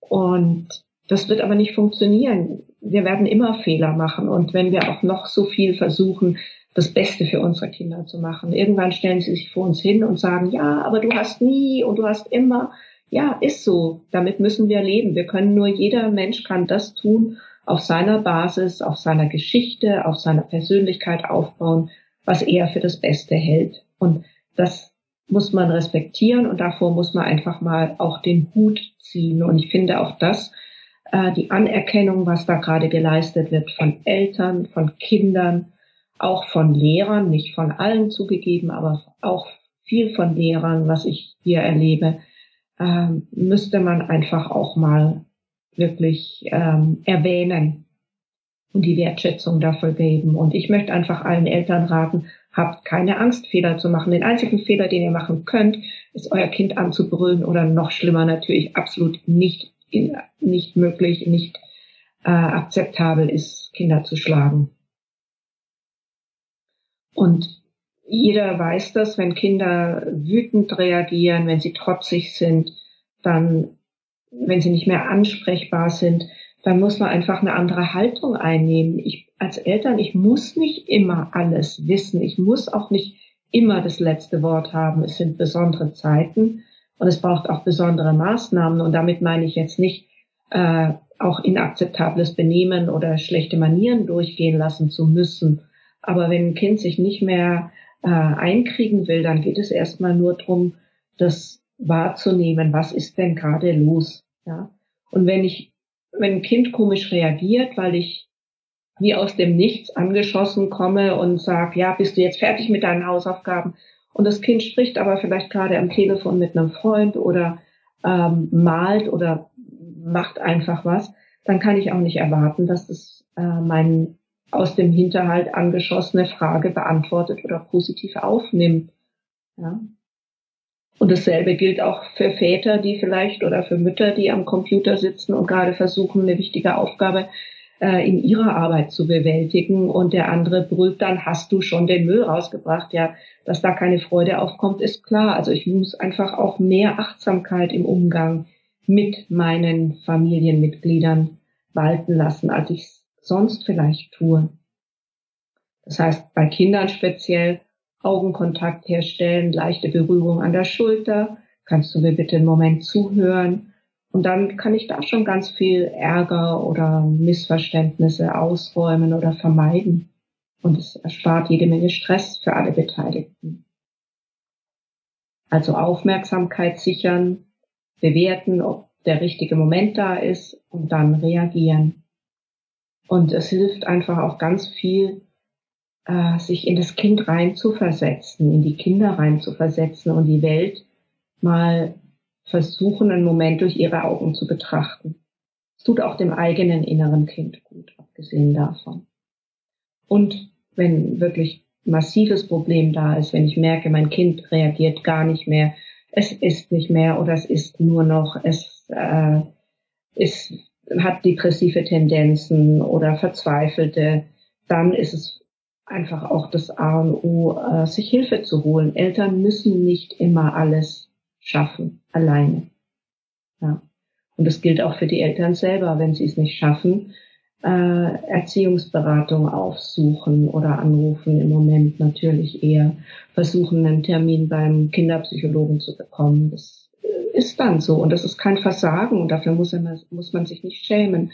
Und das wird aber nicht funktionieren. Wir werden immer Fehler machen. Und wenn wir auch noch so viel versuchen, das Beste für unsere Kinder zu machen, irgendwann stellen sie sich vor uns hin und sagen, ja, aber du hast nie und du hast immer. Ja, ist so. Damit müssen wir leben. Wir können nur, jeder Mensch kann das tun, auf seiner Basis, auf seiner Geschichte, auf seiner Persönlichkeit aufbauen, was er für das Beste hält. Und das muss man respektieren und davor muss man einfach mal auch den Hut ziehen. Und ich finde auch das, äh, die Anerkennung, was da gerade geleistet wird von Eltern, von Kindern, auch von Lehrern, nicht von allen zugegeben, aber auch viel von Lehrern, was ich hier erlebe, äh, müsste man einfach auch mal wirklich ähm, erwähnen und die Wertschätzung dafür geben. Und ich möchte einfach allen Eltern raten, Habt keine Angst, Fehler zu machen. Den einzigen Fehler, den ihr machen könnt, ist euer Kind anzubrüllen oder noch schlimmer natürlich absolut nicht, nicht möglich, nicht äh, akzeptabel ist, Kinder zu schlagen. Und jeder weiß das, wenn Kinder wütend reagieren, wenn sie trotzig sind, dann, wenn sie nicht mehr ansprechbar sind, dann muss man einfach eine andere Haltung einnehmen. Ich als Eltern, ich muss nicht immer alles wissen. Ich muss auch nicht immer das letzte Wort haben. Es sind besondere Zeiten und es braucht auch besondere Maßnahmen. Und damit meine ich jetzt nicht äh, auch inakzeptables Benehmen oder schlechte Manieren durchgehen lassen zu müssen. Aber wenn ein Kind sich nicht mehr äh, einkriegen will, dann geht es erstmal nur darum, das wahrzunehmen. Was ist denn gerade los? Ja. Und wenn ich wenn ein Kind komisch reagiert, weil ich wie aus dem Nichts angeschossen komme und sage, ja, bist du jetzt fertig mit deinen Hausaufgaben? Und das Kind spricht aber vielleicht gerade am Telefon mit einem Freund oder ähm, malt oder macht einfach was, dann kann ich auch nicht erwarten, dass es äh, mein aus dem Hinterhalt angeschossene Frage beantwortet oder positiv aufnimmt. Ja. Und dasselbe gilt auch für Väter, die vielleicht oder für Mütter, die am Computer sitzen und gerade versuchen, eine wichtige Aufgabe äh, in ihrer Arbeit zu bewältigen. Und der andere brüllt dann, hast du schon den Müll rausgebracht? Ja, dass da keine Freude aufkommt, ist klar. Also ich muss einfach auch mehr Achtsamkeit im Umgang mit meinen Familienmitgliedern walten lassen, als ich sonst vielleicht tue. Das heißt, bei Kindern speziell Augenkontakt herstellen, leichte Berührung an der Schulter. Kannst du mir bitte einen Moment zuhören? Und dann kann ich da schon ganz viel Ärger oder Missverständnisse ausräumen oder vermeiden. Und es erspart jede Menge Stress für alle Beteiligten. Also Aufmerksamkeit sichern, bewerten, ob der richtige Moment da ist und dann reagieren. Und es hilft einfach auch ganz viel, äh, sich in das Kind reinzuversetzen, in die Kinder reinzuversetzen und die Welt mal versuchen, einen Moment durch ihre Augen zu betrachten. Es tut auch dem eigenen inneren Kind gut, abgesehen davon. Und wenn wirklich massives Problem da ist, wenn ich merke, mein Kind reagiert gar nicht mehr, es ist nicht mehr oder es ist nur noch, es äh, ist, hat depressive Tendenzen oder verzweifelte, dann ist es einfach auch das A und O, äh, sich Hilfe zu holen. Eltern müssen nicht immer alles schaffen, alleine. Ja. Und das gilt auch für die Eltern selber, wenn sie es nicht schaffen, äh, Erziehungsberatung aufsuchen oder anrufen. Im Moment natürlich eher versuchen, einen Termin beim Kinderpsychologen zu bekommen. Das ist dann so und das ist kein Versagen und dafür muss, man, muss man sich nicht schämen.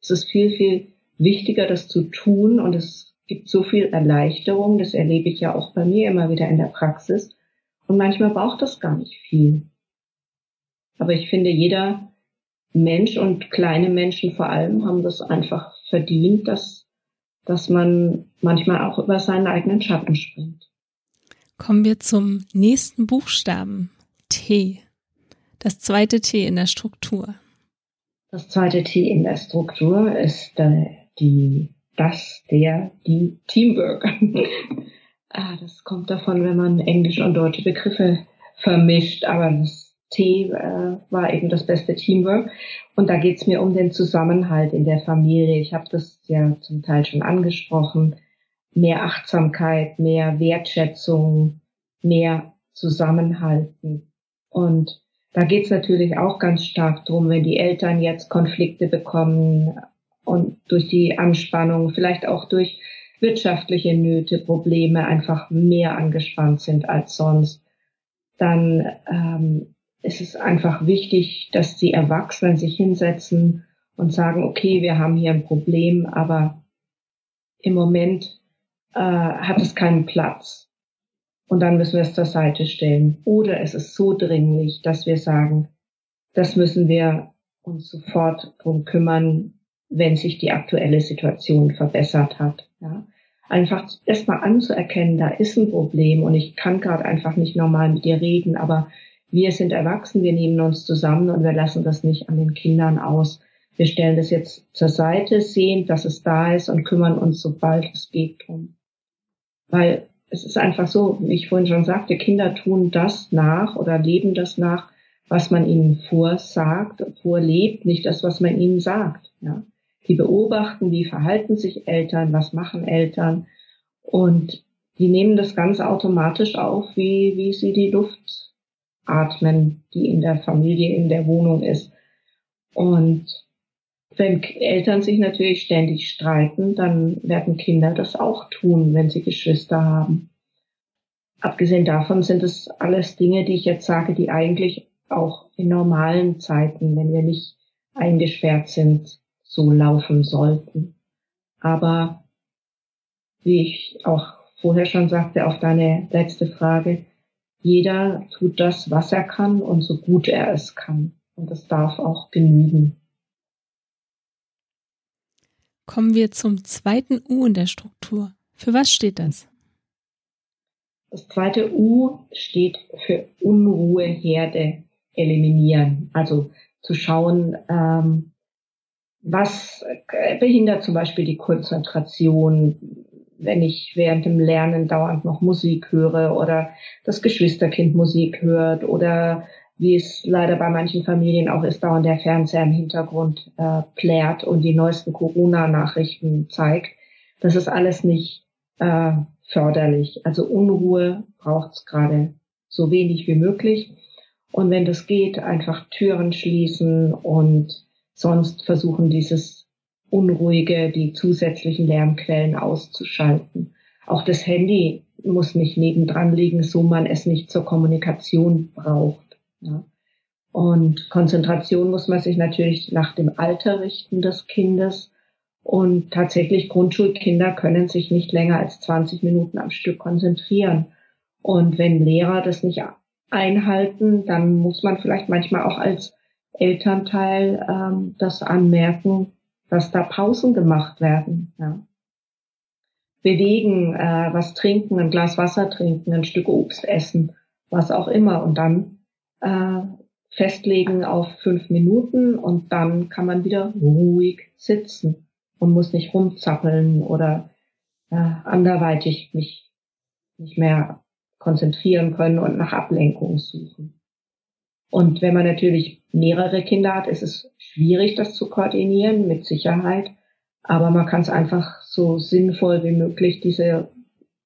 Es ist viel, viel wichtiger, das zu tun und es gibt so viel Erleichterung. Das erlebe ich ja auch bei mir immer wieder in der Praxis. Und manchmal braucht das gar nicht viel. Aber ich finde, jeder Mensch und kleine Menschen vor allem haben das einfach verdient, dass, dass man manchmal auch über seinen eigenen Schatten springt. Kommen wir zum nächsten Buchstaben. T. Das zweite T in der Struktur. Das zweite T in der Struktur ist äh, die, das, der, die Teamwork. ah, das kommt davon, wenn man englische und deutsche Begriffe vermischt, aber das T äh, war eben das beste Teamwork. Und da geht es mir um den Zusammenhalt in der Familie. Ich habe das ja zum Teil schon angesprochen. Mehr Achtsamkeit, mehr Wertschätzung, mehr Zusammenhalten. Und da geht es natürlich auch ganz stark drum, wenn die Eltern jetzt Konflikte bekommen und durch die Anspannung, vielleicht auch durch wirtschaftliche Nöte, Probleme einfach mehr angespannt sind als sonst, dann ähm, es ist einfach wichtig, dass die Erwachsenen sich hinsetzen und sagen, okay, wir haben hier ein Problem, aber im Moment äh, hat es keinen Platz. Und dann müssen wir es zur Seite stellen. Oder es ist so dringlich, dass wir sagen, das müssen wir uns sofort drum kümmern, wenn sich die aktuelle Situation verbessert hat. Ja? Einfach erstmal anzuerkennen, da ist ein Problem und ich kann gerade einfach nicht normal mit dir reden, aber wir sind erwachsen, wir nehmen uns zusammen und wir lassen das nicht an den Kindern aus. Wir stellen das jetzt zur Seite, sehen, dass es da ist und kümmern uns, sobald es geht, drum. Weil es ist einfach so, wie ich vorhin schon sagte, Kinder tun das nach oder leben das nach, was man ihnen vorsagt, vorlebt, nicht das, was man ihnen sagt. Ja. Die beobachten, wie verhalten sich Eltern, was machen Eltern und die nehmen das ganz automatisch auf, wie, wie sie die Luft atmen, die in der Familie, in der Wohnung ist. Und wenn Eltern sich natürlich ständig streiten, dann werden Kinder das auch tun, wenn sie Geschwister haben. Abgesehen davon sind es alles Dinge, die ich jetzt sage, die eigentlich auch in normalen Zeiten, wenn wir nicht eingesperrt sind, so laufen sollten. Aber wie ich auch vorher schon sagte, auf deine letzte Frage, jeder tut das, was er kann und so gut er es kann. Und das darf auch genügen. Kommen wir zum zweiten U in der Struktur. Für was steht das? Das zweite U steht für Unruheherde eliminieren. Also zu schauen, ähm, was behindert zum Beispiel die Konzentration, wenn ich während dem Lernen dauernd noch Musik höre oder das Geschwisterkind Musik hört oder wie es leider bei manchen Familien auch ist, dauernd der Fernseher im Hintergrund äh, plärt und die neuesten Corona-Nachrichten zeigt. Das ist alles nicht äh, förderlich. Also Unruhe braucht es gerade so wenig wie möglich. Und wenn das geht, einfach Türen schließen und sonst versuchen, dieses Unruhige, die zusätzlichen Lärmquellen auszuschalten. auch das Handy muss nicht nebendran liegen, so man es nicht zur Kommunikation braucht. Ja. Und Konzentration muss man sich natürlich nach dem Alter richten des Kindes. Und tatsächlich Grundschulkinder können sich nicht länger als 20 Minuten am Stück konzentrieren. Und wenn Lehrer das nicht einhalten, dann muss man vielleicht manchmal auch als Elternteil ähm, das anmerken, dass da Pausen gemacht werden. Ja. Bewegen, äh, was trinken, ein Glas Wasser trinken, ein Stück Obst essen, was auch immer. Und dann äh, festlegen auf fünf Minuten und dann kann man wieder ruhig sitzen und muss nicht rumzappeln oder äh, anderweitig nicht, nicht mehr konzentrieren können und nach Ablenkung suchen. Und wenn man natürlich mehrere Kinder hat, ist es schwierig, das zu koordinieren, mit Sicherheit. Aber man kann es einfach so sinnvoll wie möglich, diese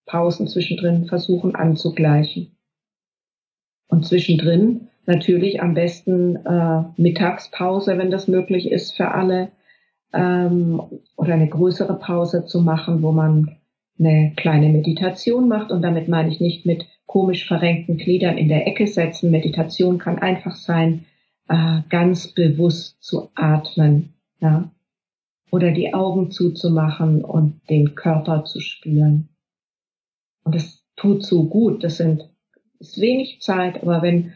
Pausen zwischendrin versuchen anzugleichen. Und zwischendrin natürlich am besten äh, Mittagspause, wenn das möglich ist für alle, ähm, oder eine größere Pause zu machen, wo man eine kleine Meditation macht. Und damit meine ich nicht mit komisch verrenkten Gliedern in der Ecke setzen. Meditation kann einfach sein, äh, ganz bewusst zu atmen, ja, oder die Augen zuzumachen und den Körper zu spüren. Und das tut so gut. Das sind ist wenig Zeit, aber wenn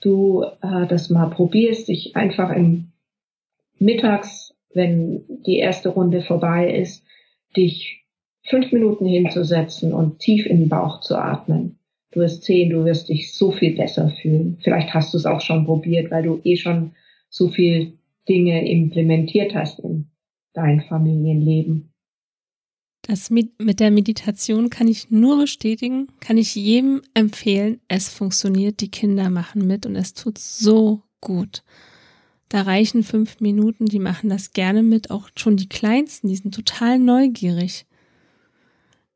du äh, das mal probierst, dich einfach im Mittags, wenn die erste Runde vorbei ist, dich fünf Minuten hinzusetzen und tief in den Bauch zu atmen. Du wirst sehen, du wirst dich so viel besser fühlen. Vielleicht hast du es auch schon probiert, weil du eh schon so viel Dinge implementiert hast in dein Familienleben. Das mit, mit der Meditation kann ich nur bestätigen, kann ich jedem empfehlen. Es funktioniert, die Kinder machen mit und es tut so gut. Da reichen fünf Minuten, die machen das gerne mit, auch schon die Kleinsten, die sind total neugierig.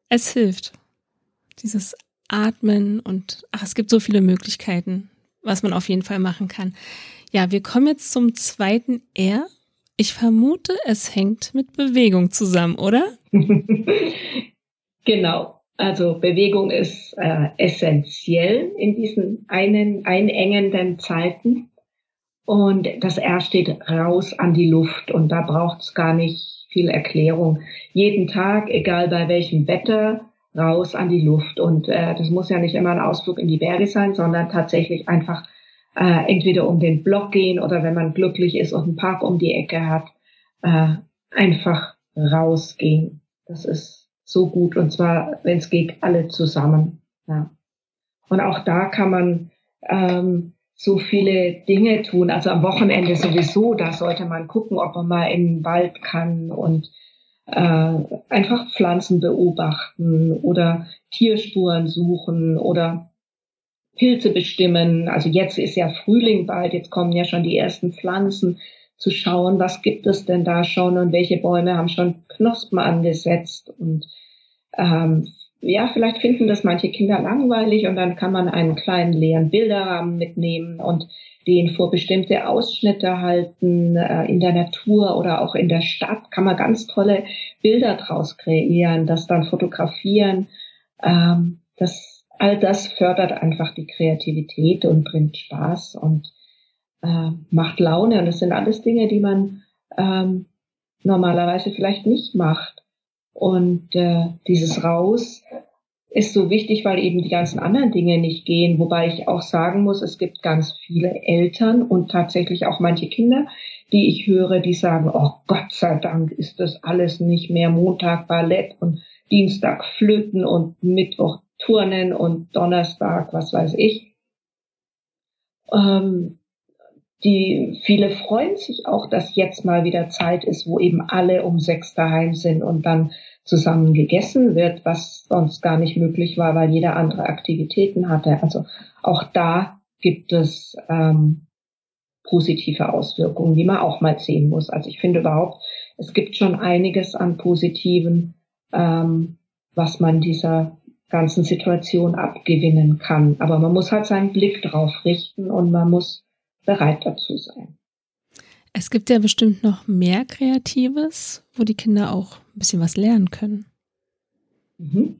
Es hilft. Dieses Atmen und ach, es gibt so viele Möglichkeiten, was man auf jeden Fall machen kann. Ja, wir kommen jetzt zum zweiten R ich vermute, es hängt mit Bewegung zusammen, oder? genau. Also Bewegung ist äh, essentiell in diesen einen, einengenden Zeiten. Und das R steht raus an die Luft und da braucht es gar nicht viel Erklärung. Jeden Tag, egal bei welchem Wetter, raus an die Luft. Und äh, das muss ja nicht immer ein Ausflug in die Berge sein, sondern tatsächlich einfach äh, entweder um den Block gehen oder wenn man glücklich ist und einen Park um die Ecke hat, äh, einfach rausgehen. Das ist so gut und zwar, wenn es geht, alle zusammen. Ja. Und auch da kann man ähm, so viele Dinge tun. Also am Wochenende sowieso, da sollte man gucken, ob man mal in den Wald kann und äh, einfach Pflanzen beobachten oder Tierspuren suchen oder Pilze bestimmen. Also jetzt ist ja Frühling bald, jetzt kommen ja schon die ersten Pflanzen zu schauen, was gibt es denn da schon und welche Bäume haben schon Knospen angesetzt und ähm, ja, vielleicht finden das manche Kinder langweilig und dann kann man einen kleinen leeren Bilderrahmen mitnehmen und den vor bestimmte Ausschnitte halten äh, in der Natur oder auch in der Stadt kann man ganz tolle Bilder draus kreieren, das dann fotografieren. Ähm, das all das fördert einfach die Kreativität und bringt Spaß und äh, macht Laune. Und das sind alles Dinge, die man ähm, normalerweise vielleicht nicht macht. Und äh, dieses Raus ist so wichtig, weil eben die ganzen anderen Dinge nicht gehen. Wobei ich auch sagen muss, es gibt ganz viele Eltern und tatsächlich auch manche Kinder, die ich höre, die sagen, oh Gott sei Dank ist das alles nicht mehr Montag Ballett und Dienstag Flöten und Mittwoch Turnen und Donnerstag, was weiß ich. Ähm, die viele freuen sich auch, dass jetzt mal wieder Zeit ist, wo eben alle um sechs daheim sind und dann zusammen gegessen wird, was sonst gar nicht möglich war, weil jeder andere Aktivitäten hatte. Also auch da gibt es ähm, positive Auswirkungen, die man auch mal sehen muss. Also ich finde überhaupt, es gibt schon einiges an positiven, ähm, was man dieser ganzen Situation abgewinnen kann. Aber man muss halt seinen Blick drauf richten und man muss bereit dazu sein. Es gibt ja bestimmt noch mehr Kreatives, wo die Kinder auch ein bisschen was lernen können. Mhm.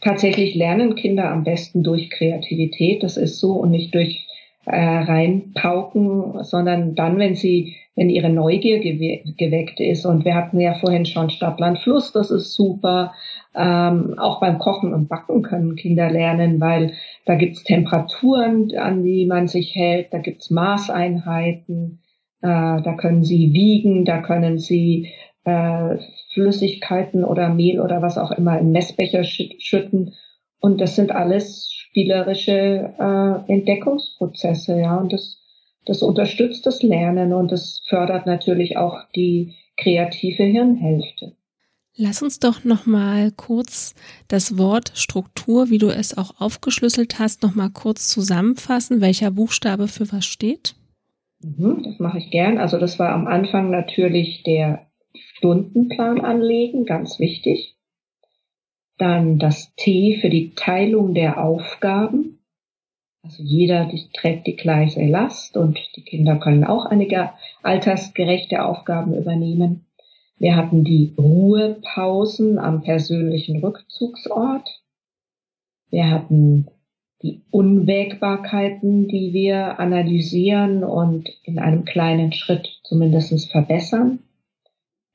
tatsächlich lernen Kinder am besten durch Kreativität. Das ist so und nicht durch äh, reinpauken, sondern dann, wenn sie, wenn ihre Neugier gewe geweckt ist. Und wir hatten ja vorhin schon Stadtland Fluss, das ist super. Ähm, auch beim Kochen und Backen können Kinder lernen, weil da gibt's Temperaturen, an die man sich hält, da gibt's Maßeinheiten, äh, da können sie wiegen, da können sie äh, Flüssigkeiten oder Mehl oder was auch immer in Messbecher schütten. Und das sind alles spielerische äh, Entdeckungsprozesse, ja. Und das, das unterstützt das Lernen und das fördert natürlich auch die kreative Hirnhälfte. Lass uns doch noch mal kurz das Wort Struktur, wie du es auch aufgeschlüsselt hast, noch mal kurz zusammenfassen, welcher Buchstabe für was steht. Mhm, das mache ich gern. Also das war am Anfang natürlich der Stundenplan anlegen, ganz wichtig. Dann das T für die Teilung der Aufgaben. Also jeder trägt die gleiche Last und die Kinder können auch einige altersgerechte Aufgaben übernehmen. Wir hatten die Ruhepausen am persönlichen Rückzugsort. Wir hatten die Unwägbarkeiten, die wir analysieren und in einem kleinen Schritt zumindest verbessern.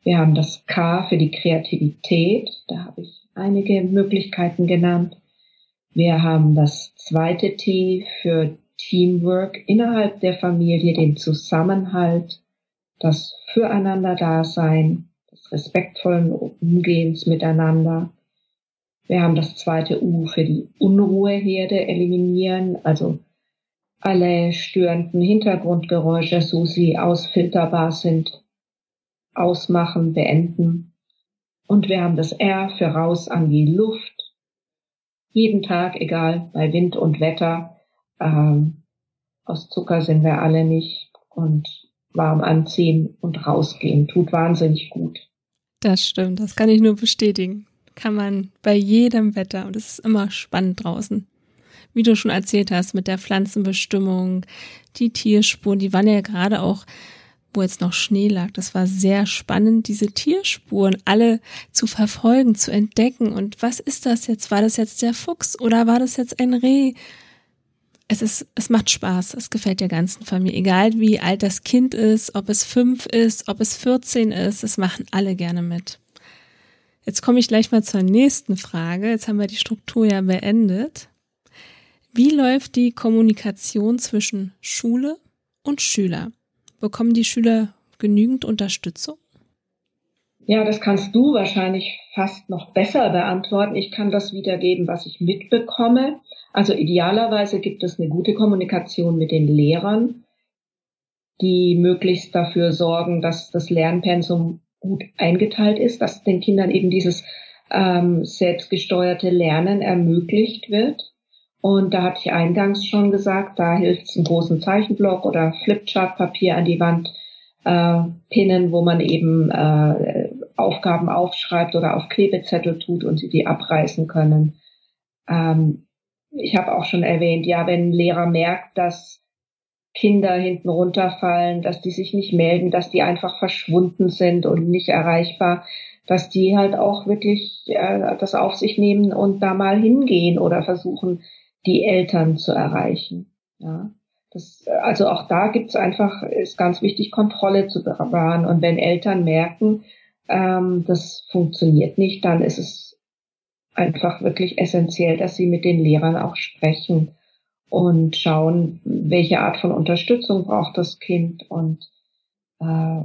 Wir haben das K für die Kreativität. Da habe ich einige Möglichkeiten genannt. Wir haben das zweite T für Teamwork innerhalb der Familie, den Zusammenhalt, das Füreinander-Dasein, respektvollen Umgehens miteinander. Wir haben das zweite U für die Unruheherde eliminieren, also alle störenden Hintergrundgeräusche, so sie ausfilterbar sind, ausmachen, beenden. Und wir haben das R für raus an die Luft. Jeden Tag, egal, bei Wind und Wetter. Ähm, aus Zucker sind wir alle nicht. Und warm anziehen und rausgehen. Tut wahnsinnig gut. Das stimmt, das kann ich nur bestätigen. Kann man bei jedem Wetter und es ist immer spannend draußen. Wie du schon erzählt hast, mit der Pflanzenbestimmung, die Tierspuren, die waren ja gerade auch wo jetzt noch Schnee lag. Das war sehr spannend, diese Tierspuren alle zu verfolgen, zu entdecken. Und was ist das jetzt? War das jetzt der Fuchs oder war das jetzt ein Reh? Es ist, es macht Spaß. Es gefällt der ganzen Familie. Egal wie alt das Kind ist, ob es fünf ist, ob es 14 ist, es machen alle gerne mit. Jetzt komme ich gleich mal zur nächsten Frage. Jetzt haben wir die Struktur ja beendet. Wie läuft die Kommunikation zwischen Schule und Schüler? Bekommen die Schüler genügend Unterstützung? Ja, das kannst du wahrscheinlich fast noch besser beantworten. Ich kann das wiedergeben, was ich mitbekomme. Also idealerweise gibt es eine gute Kommunikation mit den Lehrern, die möglichst dafür sorgen, dass das Lernpensum gut eingeteilt ist, dass den Kindern eben dieses ähm, selbstgesteuerte Lernen ermöglicht wird. Und da hatte ich eingangs schon gesagt, da hilft es einen großen Zeichenblock oder Flipchart-Papier an die Wand äh, pinnen, wo man eben äh, Aufgaben aufschreibt oder auf Klebezettel tut und sie die abreißen können. Ähm, ich habe auch schon erwähnt, ja, wenn ein Lehrer merkt, dass Kinder hinten runterfallen, dass die sich nicht melden, dass die einfach verschwunden sind und nicht erreichbar, dass die halt auch wirklich äh, das auf sich nehmen und da mal hingehen oder versuchen, die Eltern zu erreichen. Ja. Das, also auch da gibt es einfach, ist ganz wichtig, Kontrolle zu bewahren. Und wenn Eltern merken, ähm, das funktioniert nicht, dann ist es einfach wirklich essentiell, dass sie mit den Lehrern auch sprechen und schauen, welche Art von Unterstützung braucht das Kind und äh,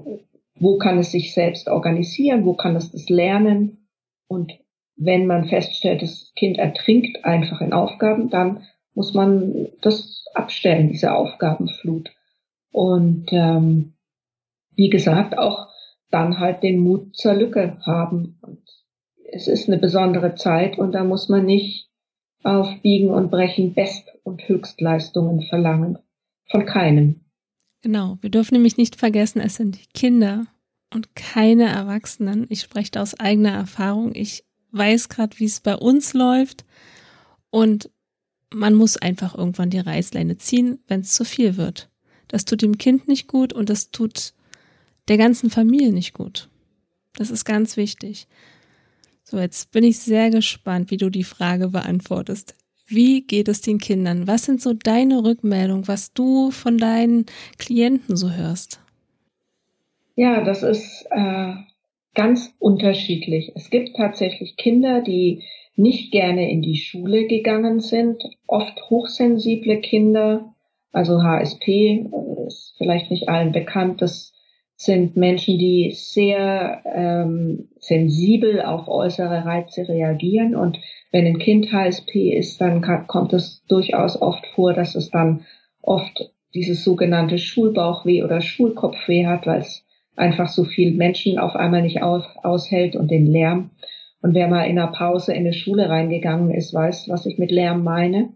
wo kann es sich selbst organisieren, wo kann es das lernen und wenn man feststellt, das Kind ertrinkt einfach in Aufgaben, dann muss man das abstellen, diese Aufgabenflut. Und ähm, wie gesagt, auch dann halt den Mut zur Lücke haben. Und es ist eine besondere Zeit und da muss man nicht auf Biegen und Brechen Best- und Höchstleistungen verlangen. Von keinem. Genau, wir dürfen nämlich nicht vergessen, es sind Kinder und keine Erwachsenen. Ich spreche da aus eigener Erfahrung. Ich weiß gerade, wie es bei uns läuft. Und man muss einfach irgendwann die Reißleine ziehen, wenn es zu viel wird. Das tut dem Kind nicht gut und das tut der ganzen Familie nicht gut. Das ist ganz wichtig. So, jetzt bin ich sehr gespannt, wie du die Frage beantwortest. Wie geht es den Kindern? Was sind so deine Rückmeldungen, was du von deinen Klienten so hörst? Ja, das ist äh, ganz unterschiedlich. Es gibt tatsächlich Kinder, die nicht gerne in die Schule gegangen sind, oft hochsensible Kinder, also HSP äh, ist vielleicht nicht allen bekannt. Das sind Menschen, die sehr ähm, sensibel auf äußere Reize reagieren. Und wenn ein Kind HSP ist, dann kann, kommt es durchaus oft vor, dass es dann oft dieses sogenannte Schulbauchweh oder Schulkopfweh hat, weil es einfach so viel Menschen auf einmal nicht aus, aushält und den Lärm. Und wer mal in einer Pause in eine Schule reingegangen ist, weiß, was ich mit Lärm meine.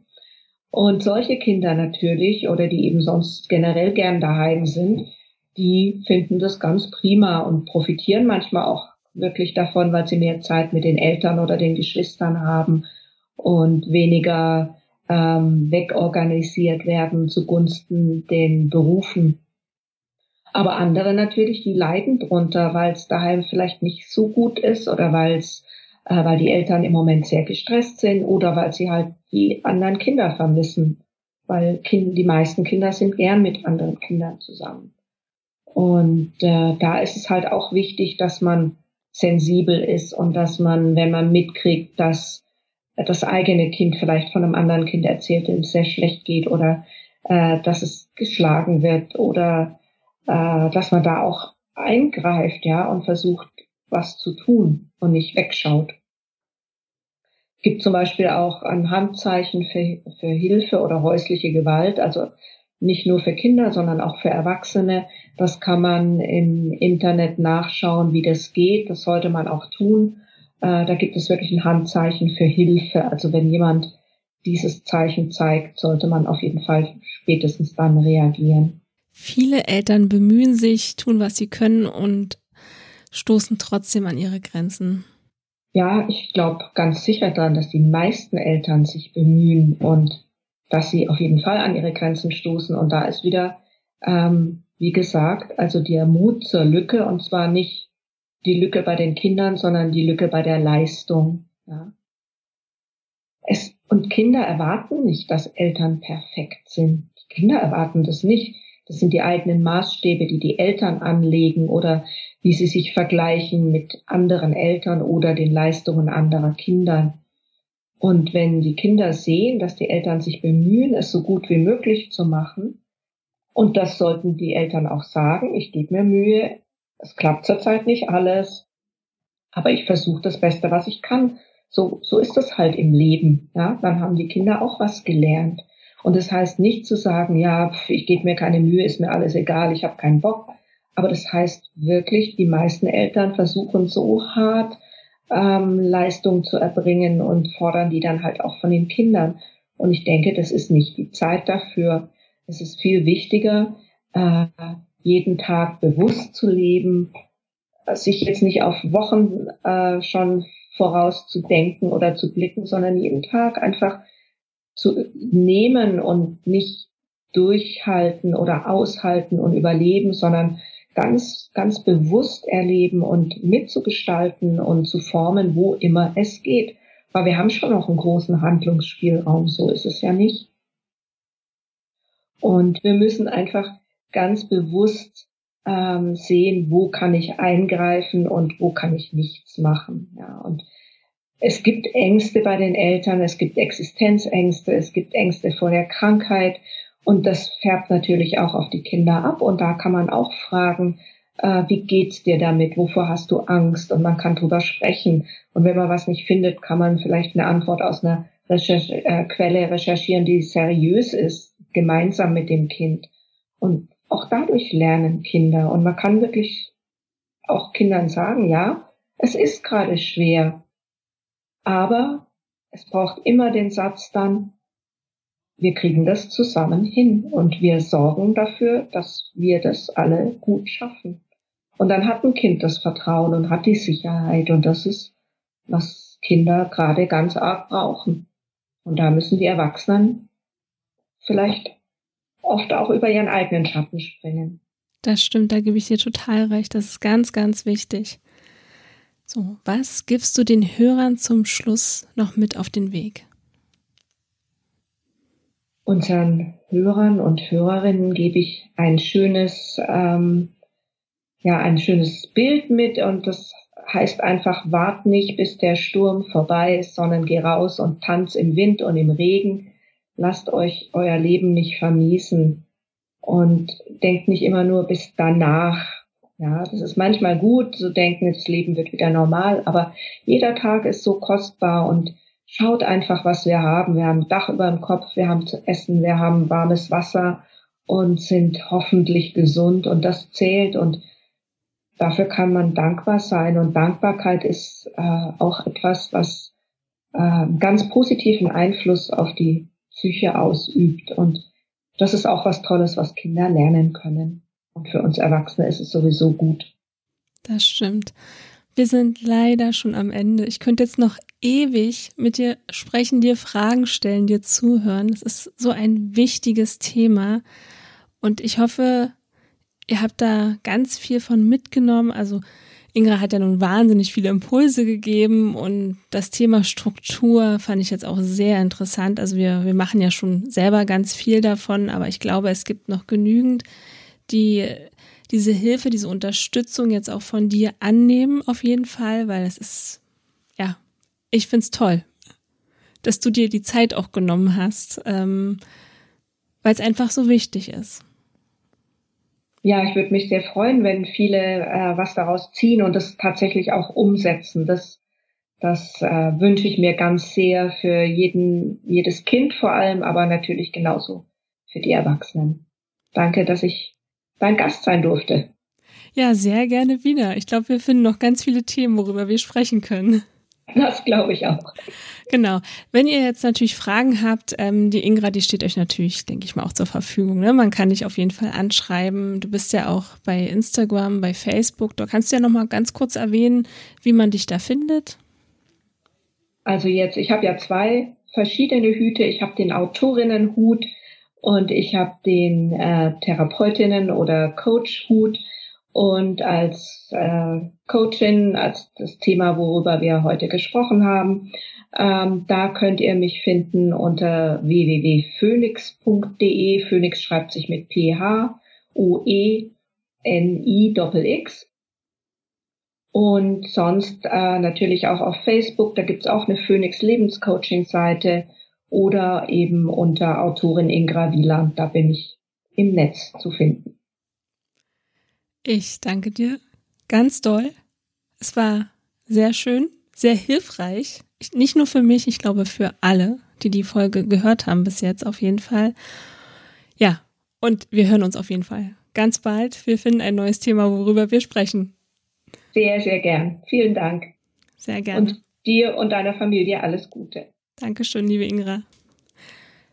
Und solche Kinder natürlich oder die eben sonst generell gern daheim sind, die finden das ganz prima und profitieren manchmal auch wirklich davon, weil sie mehr Zeit mit den Eltern oder den Geschwistern haben und weniger ähm, wegorganisiert werden zugunsten den Berufen. Aber andere natürlich, die leiden drunter, weil es daheim vielleicht nicht so gut ist oder weil es äh, weil die Eltern im Moment sehr gestresst sind oder weil sie halt die anderen Kinder vermissen, weil kind, die meisten Kinder sind gern mit anderen Kindern zusammen. Und äh, da ist es halt auch wichtig, dass man sensibel ist und dass man, wenn man mitkriegt, dass das eigene Kind vielleicht von einem anderen Kind erzählt, dem es sehr schlecht geht oder äh, dass es geschlagen wird oder äh, dass man da auch eingreift, ja, und versucht, was zu tun und nicht wegschaut. Es gibt zum Beispiel auch ein Handzeichen für, für Hilfe oder häusliche Gewalt, also nicht nur für Kinder, sondern auch für Erwachsene. Das kann man im Internet nachschauen, wie das geht. Das sollte man auch tun. Äh, da gibt es wirklich ein Handzeichen für Hilfe. Also wenn jemand dieses Zeichen zeigt, sollte man auf jeden Fall spätestens dann reagieren. Viele Eltern bemühen sich, tun, was sie können und stoßen trotzdem an ihre Grenzen. Ja, ich glaube ganz sicher daran, dass die meisten Eltern sich bemühen und dass sie auf jeden Fall an ihre Grenzen stoßen. Und da ist wieder, ähm, wie gesagt, also der Mut zur Lücke und zwar nicht die Lücke bei den Kindern, sondern die Lücke bei der Leistung. Ja. Es, und Kinder erwarten nicht, dass Eltern perfekt sind. Kinder erwarten das nicht. Das sind die eigenen Maßstäbe, die die Eltern anlegen oder wie sie sich vergleichen mit anderen Eltern oder den Leistungen anderer Kinder. Und wenn die Kinder sehen, dass die Eltern sich bemühen, es so gut wie möglich zu machen, und das sollten die Eltern auch sagen, ich gebe mir Mühe, es klappt zurzeit nicht alles, aber ich versuche das Beste, was ich kann. So, so ist das halt im Leben. Ja? Dann haben die Kinder auch was gelernt. Und das heißt nicht zu sagen, ja, ich gebe mir keine Mühe, ist mir alles egal, ich habe keinen Bock. Aber das heißt wirklich, die meisten Eltern versuchen so hart ähm, Leistung zu erbringen und fordern die dann halt auch von den Kindern. Und ich denke, das ist nicht die Zeit dafür. Es ist viel wichtiger, äh, jeden Tag bewusst zu leben, sich jetzt nicht auf Wochen äh, schon vorauszudenken oder zu blicken, sondern jeden Tag einfach zu nehmen und nicht durchhalten oder aushalten und überleben, sondern ganz, ganz bewusst erleben und mitzugestalten und zu formen, wo immer es geht. Weil wir haben schon noch einen großen Handlungsspielraum, so ist es ja nicht. Und wir müssen einfach ganz bewusst ähm, sehen, wo kann ich eingreifen und wo kann ich nichts machen. Ja, und es gibt Ängste bei den Eltern, es gibt Existenzängste, es gibt Ängste vor der Krankheit und das färbt natürlich auch auf die Kinder ab und da kann man auch fragen, äh, wie geht's dir damit? Wovor hast du Angst? Und man kann drüber sprechen. Und wenn man was nicht findet, kann man vielleicht eine Antwort aus einer Recherche, äh, Quelle recherchieren, die seriös ist, gemeinsam mit dem Kind. Und auch dadurch lernen Kinder. Und man kann wirklich auch Kindern sagen, ja, es ist gerade schwer. Aber es braucht immer den Satz dann, wir kriegen das zusammen hin und wir sorgen dafür, dass wir das alle gut schaffen. Und dann hat ein Kind das Vertrauen und hat die Sicherheit und das ist, was Kinder gerade ganz arg brauchen. Und da müssen die Erwachsenen vielleicht oft auch über ihren eigenen Schatten springen. Das stimmt, da gebe ich dir total recht. Das ist ganz, ganz wichtig. So, was gibst du den Hörern zum Schluss noch mit auf den Weg? Unseren Hörern und Hörerinnen gebe ich ein schönes, ähm, ja, ein schönes Bild mit und das heißt einfach, wart nicht, bis der Sturm vorbei ist, sondern geh raus und tanz im Wind und im Regen. Lasst euch euer Leben nicht vermiesen und denkt nicht immer nur bis danach. Ja, das ist manchmal gut, zu denken, das Leben wird wieder normal, aber jeder Tag ist so kostbar und schaut einfach, was wir haben. Wir haben Dach über dem Kopf, wir haben zu essen, wir haben warmes Wasser und sind hoffentlich gesund und das zählt und dafür kann man dankbar sein und Dankbarkeit ist äh, auch etwas, was äh, ganz positiven Einfluss auf die Psyche ausübt und das ist auch was Tolles, was Kinder lernen können. Und für uns Erwachsene ist es sowieso gut. Das stimmt. Wir sind leider schon am Ende. Ich könnte jetzt noch ewig mit dir sprechen, dir Fragen stellen, dir zuhören. Es ist so ein wichtiges Thema. Und ich hoffe, ihr habt da ganz viel von mitgenommen. Also Ingra hat ja nun wahnsinnig viele Impulse gegeben und das Thema Struktur fand ich jetzt auch sehr interessant. Also wir, wir machen ja schon selber ganz viel davon, aber ich glaube, es gibt noch genügend, die diese Hilfe, diese Unterstützung jetzt auch von dir annehmen, auf jeden Fall, weil es ist, ja, ich find's toll, dass du dir die Zeit auch genommen hast, ähm, weil es einfach so wichtig ist. Ja, ich würde mich sehr freuen, wenn viele äh, was daraus ziehen und das tatsächlich auch umsetzen. Das, das äh, wünsche ich mir ganz sehr für jeden, jedes Kind vor allem, aber natürlich genauso für die Erwachsenen. Danke, dass ich dein Gast sein durfte. Ja, sehr gerne wieder. Ich glaube, wir finden noch ganz viele Themen, worüber wir sprechen können. Das glaube ich auch. Genau. Wenn ihr jetzt natürlich Fragen habt, ähm, die Ingra, die steht euch natürlich, denke ich mal, auch zur Verfügung. Ne? Man kann dich auf jeden Fall anschreiben. Du bist ja auch bei Instagram, bei Facebook. Da kannst du ja noch mal ganz kurz erwähnen, wie man dich da findet. Also jetzt, ich habe ja zwei verschiedene Hüte. Ich habe den Autorinnenhut und ich habe den äh, Therapeutinnen- oder Coach-Hut. Und als äh, Coachin, als das Thema, worüber wir heute gesprochen haben, ähm, da könnt ihr mich finden unter www.phoenix.de. Phoenix schreibt sich mit PH, O-E, N-I-X. Und sonst äh, natürlich auch auf Facebook, da gibt's auch eine Phoenix Lebenscoaching Seite oder eben unter Autorin Ingra Wieland, da bin ich im Netz zu finden. Ich danke dir ganz doll. Es war sehr schön, sehr hilfreich. Nicht nur für mich, ich glaube für alle, die die Folge gehört haben bis jetzt auf jeden Fall. Ja, und wir hören uns auf jeden Fall ganz bald. Wir finden ein neues Thema, worüber wir sprechen. Sehr, sehr gern. Vielen Dank. Sehr gerne. Und dir und deiner Familie alles Gute. Dankeschön, liebe Ingra.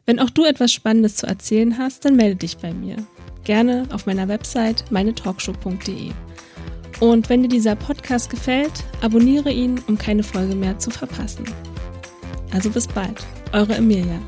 Wenn auch du etwas Spannendes zu erzählen hast, dann melde dich bei mir. Gerne auf meiner Website meinetalkshow.de. Und wenn dir dieser Podcast gefällt, abonniere ihn, um keine Folge mehr zu verpassen. Also bis bald, eure Emilia.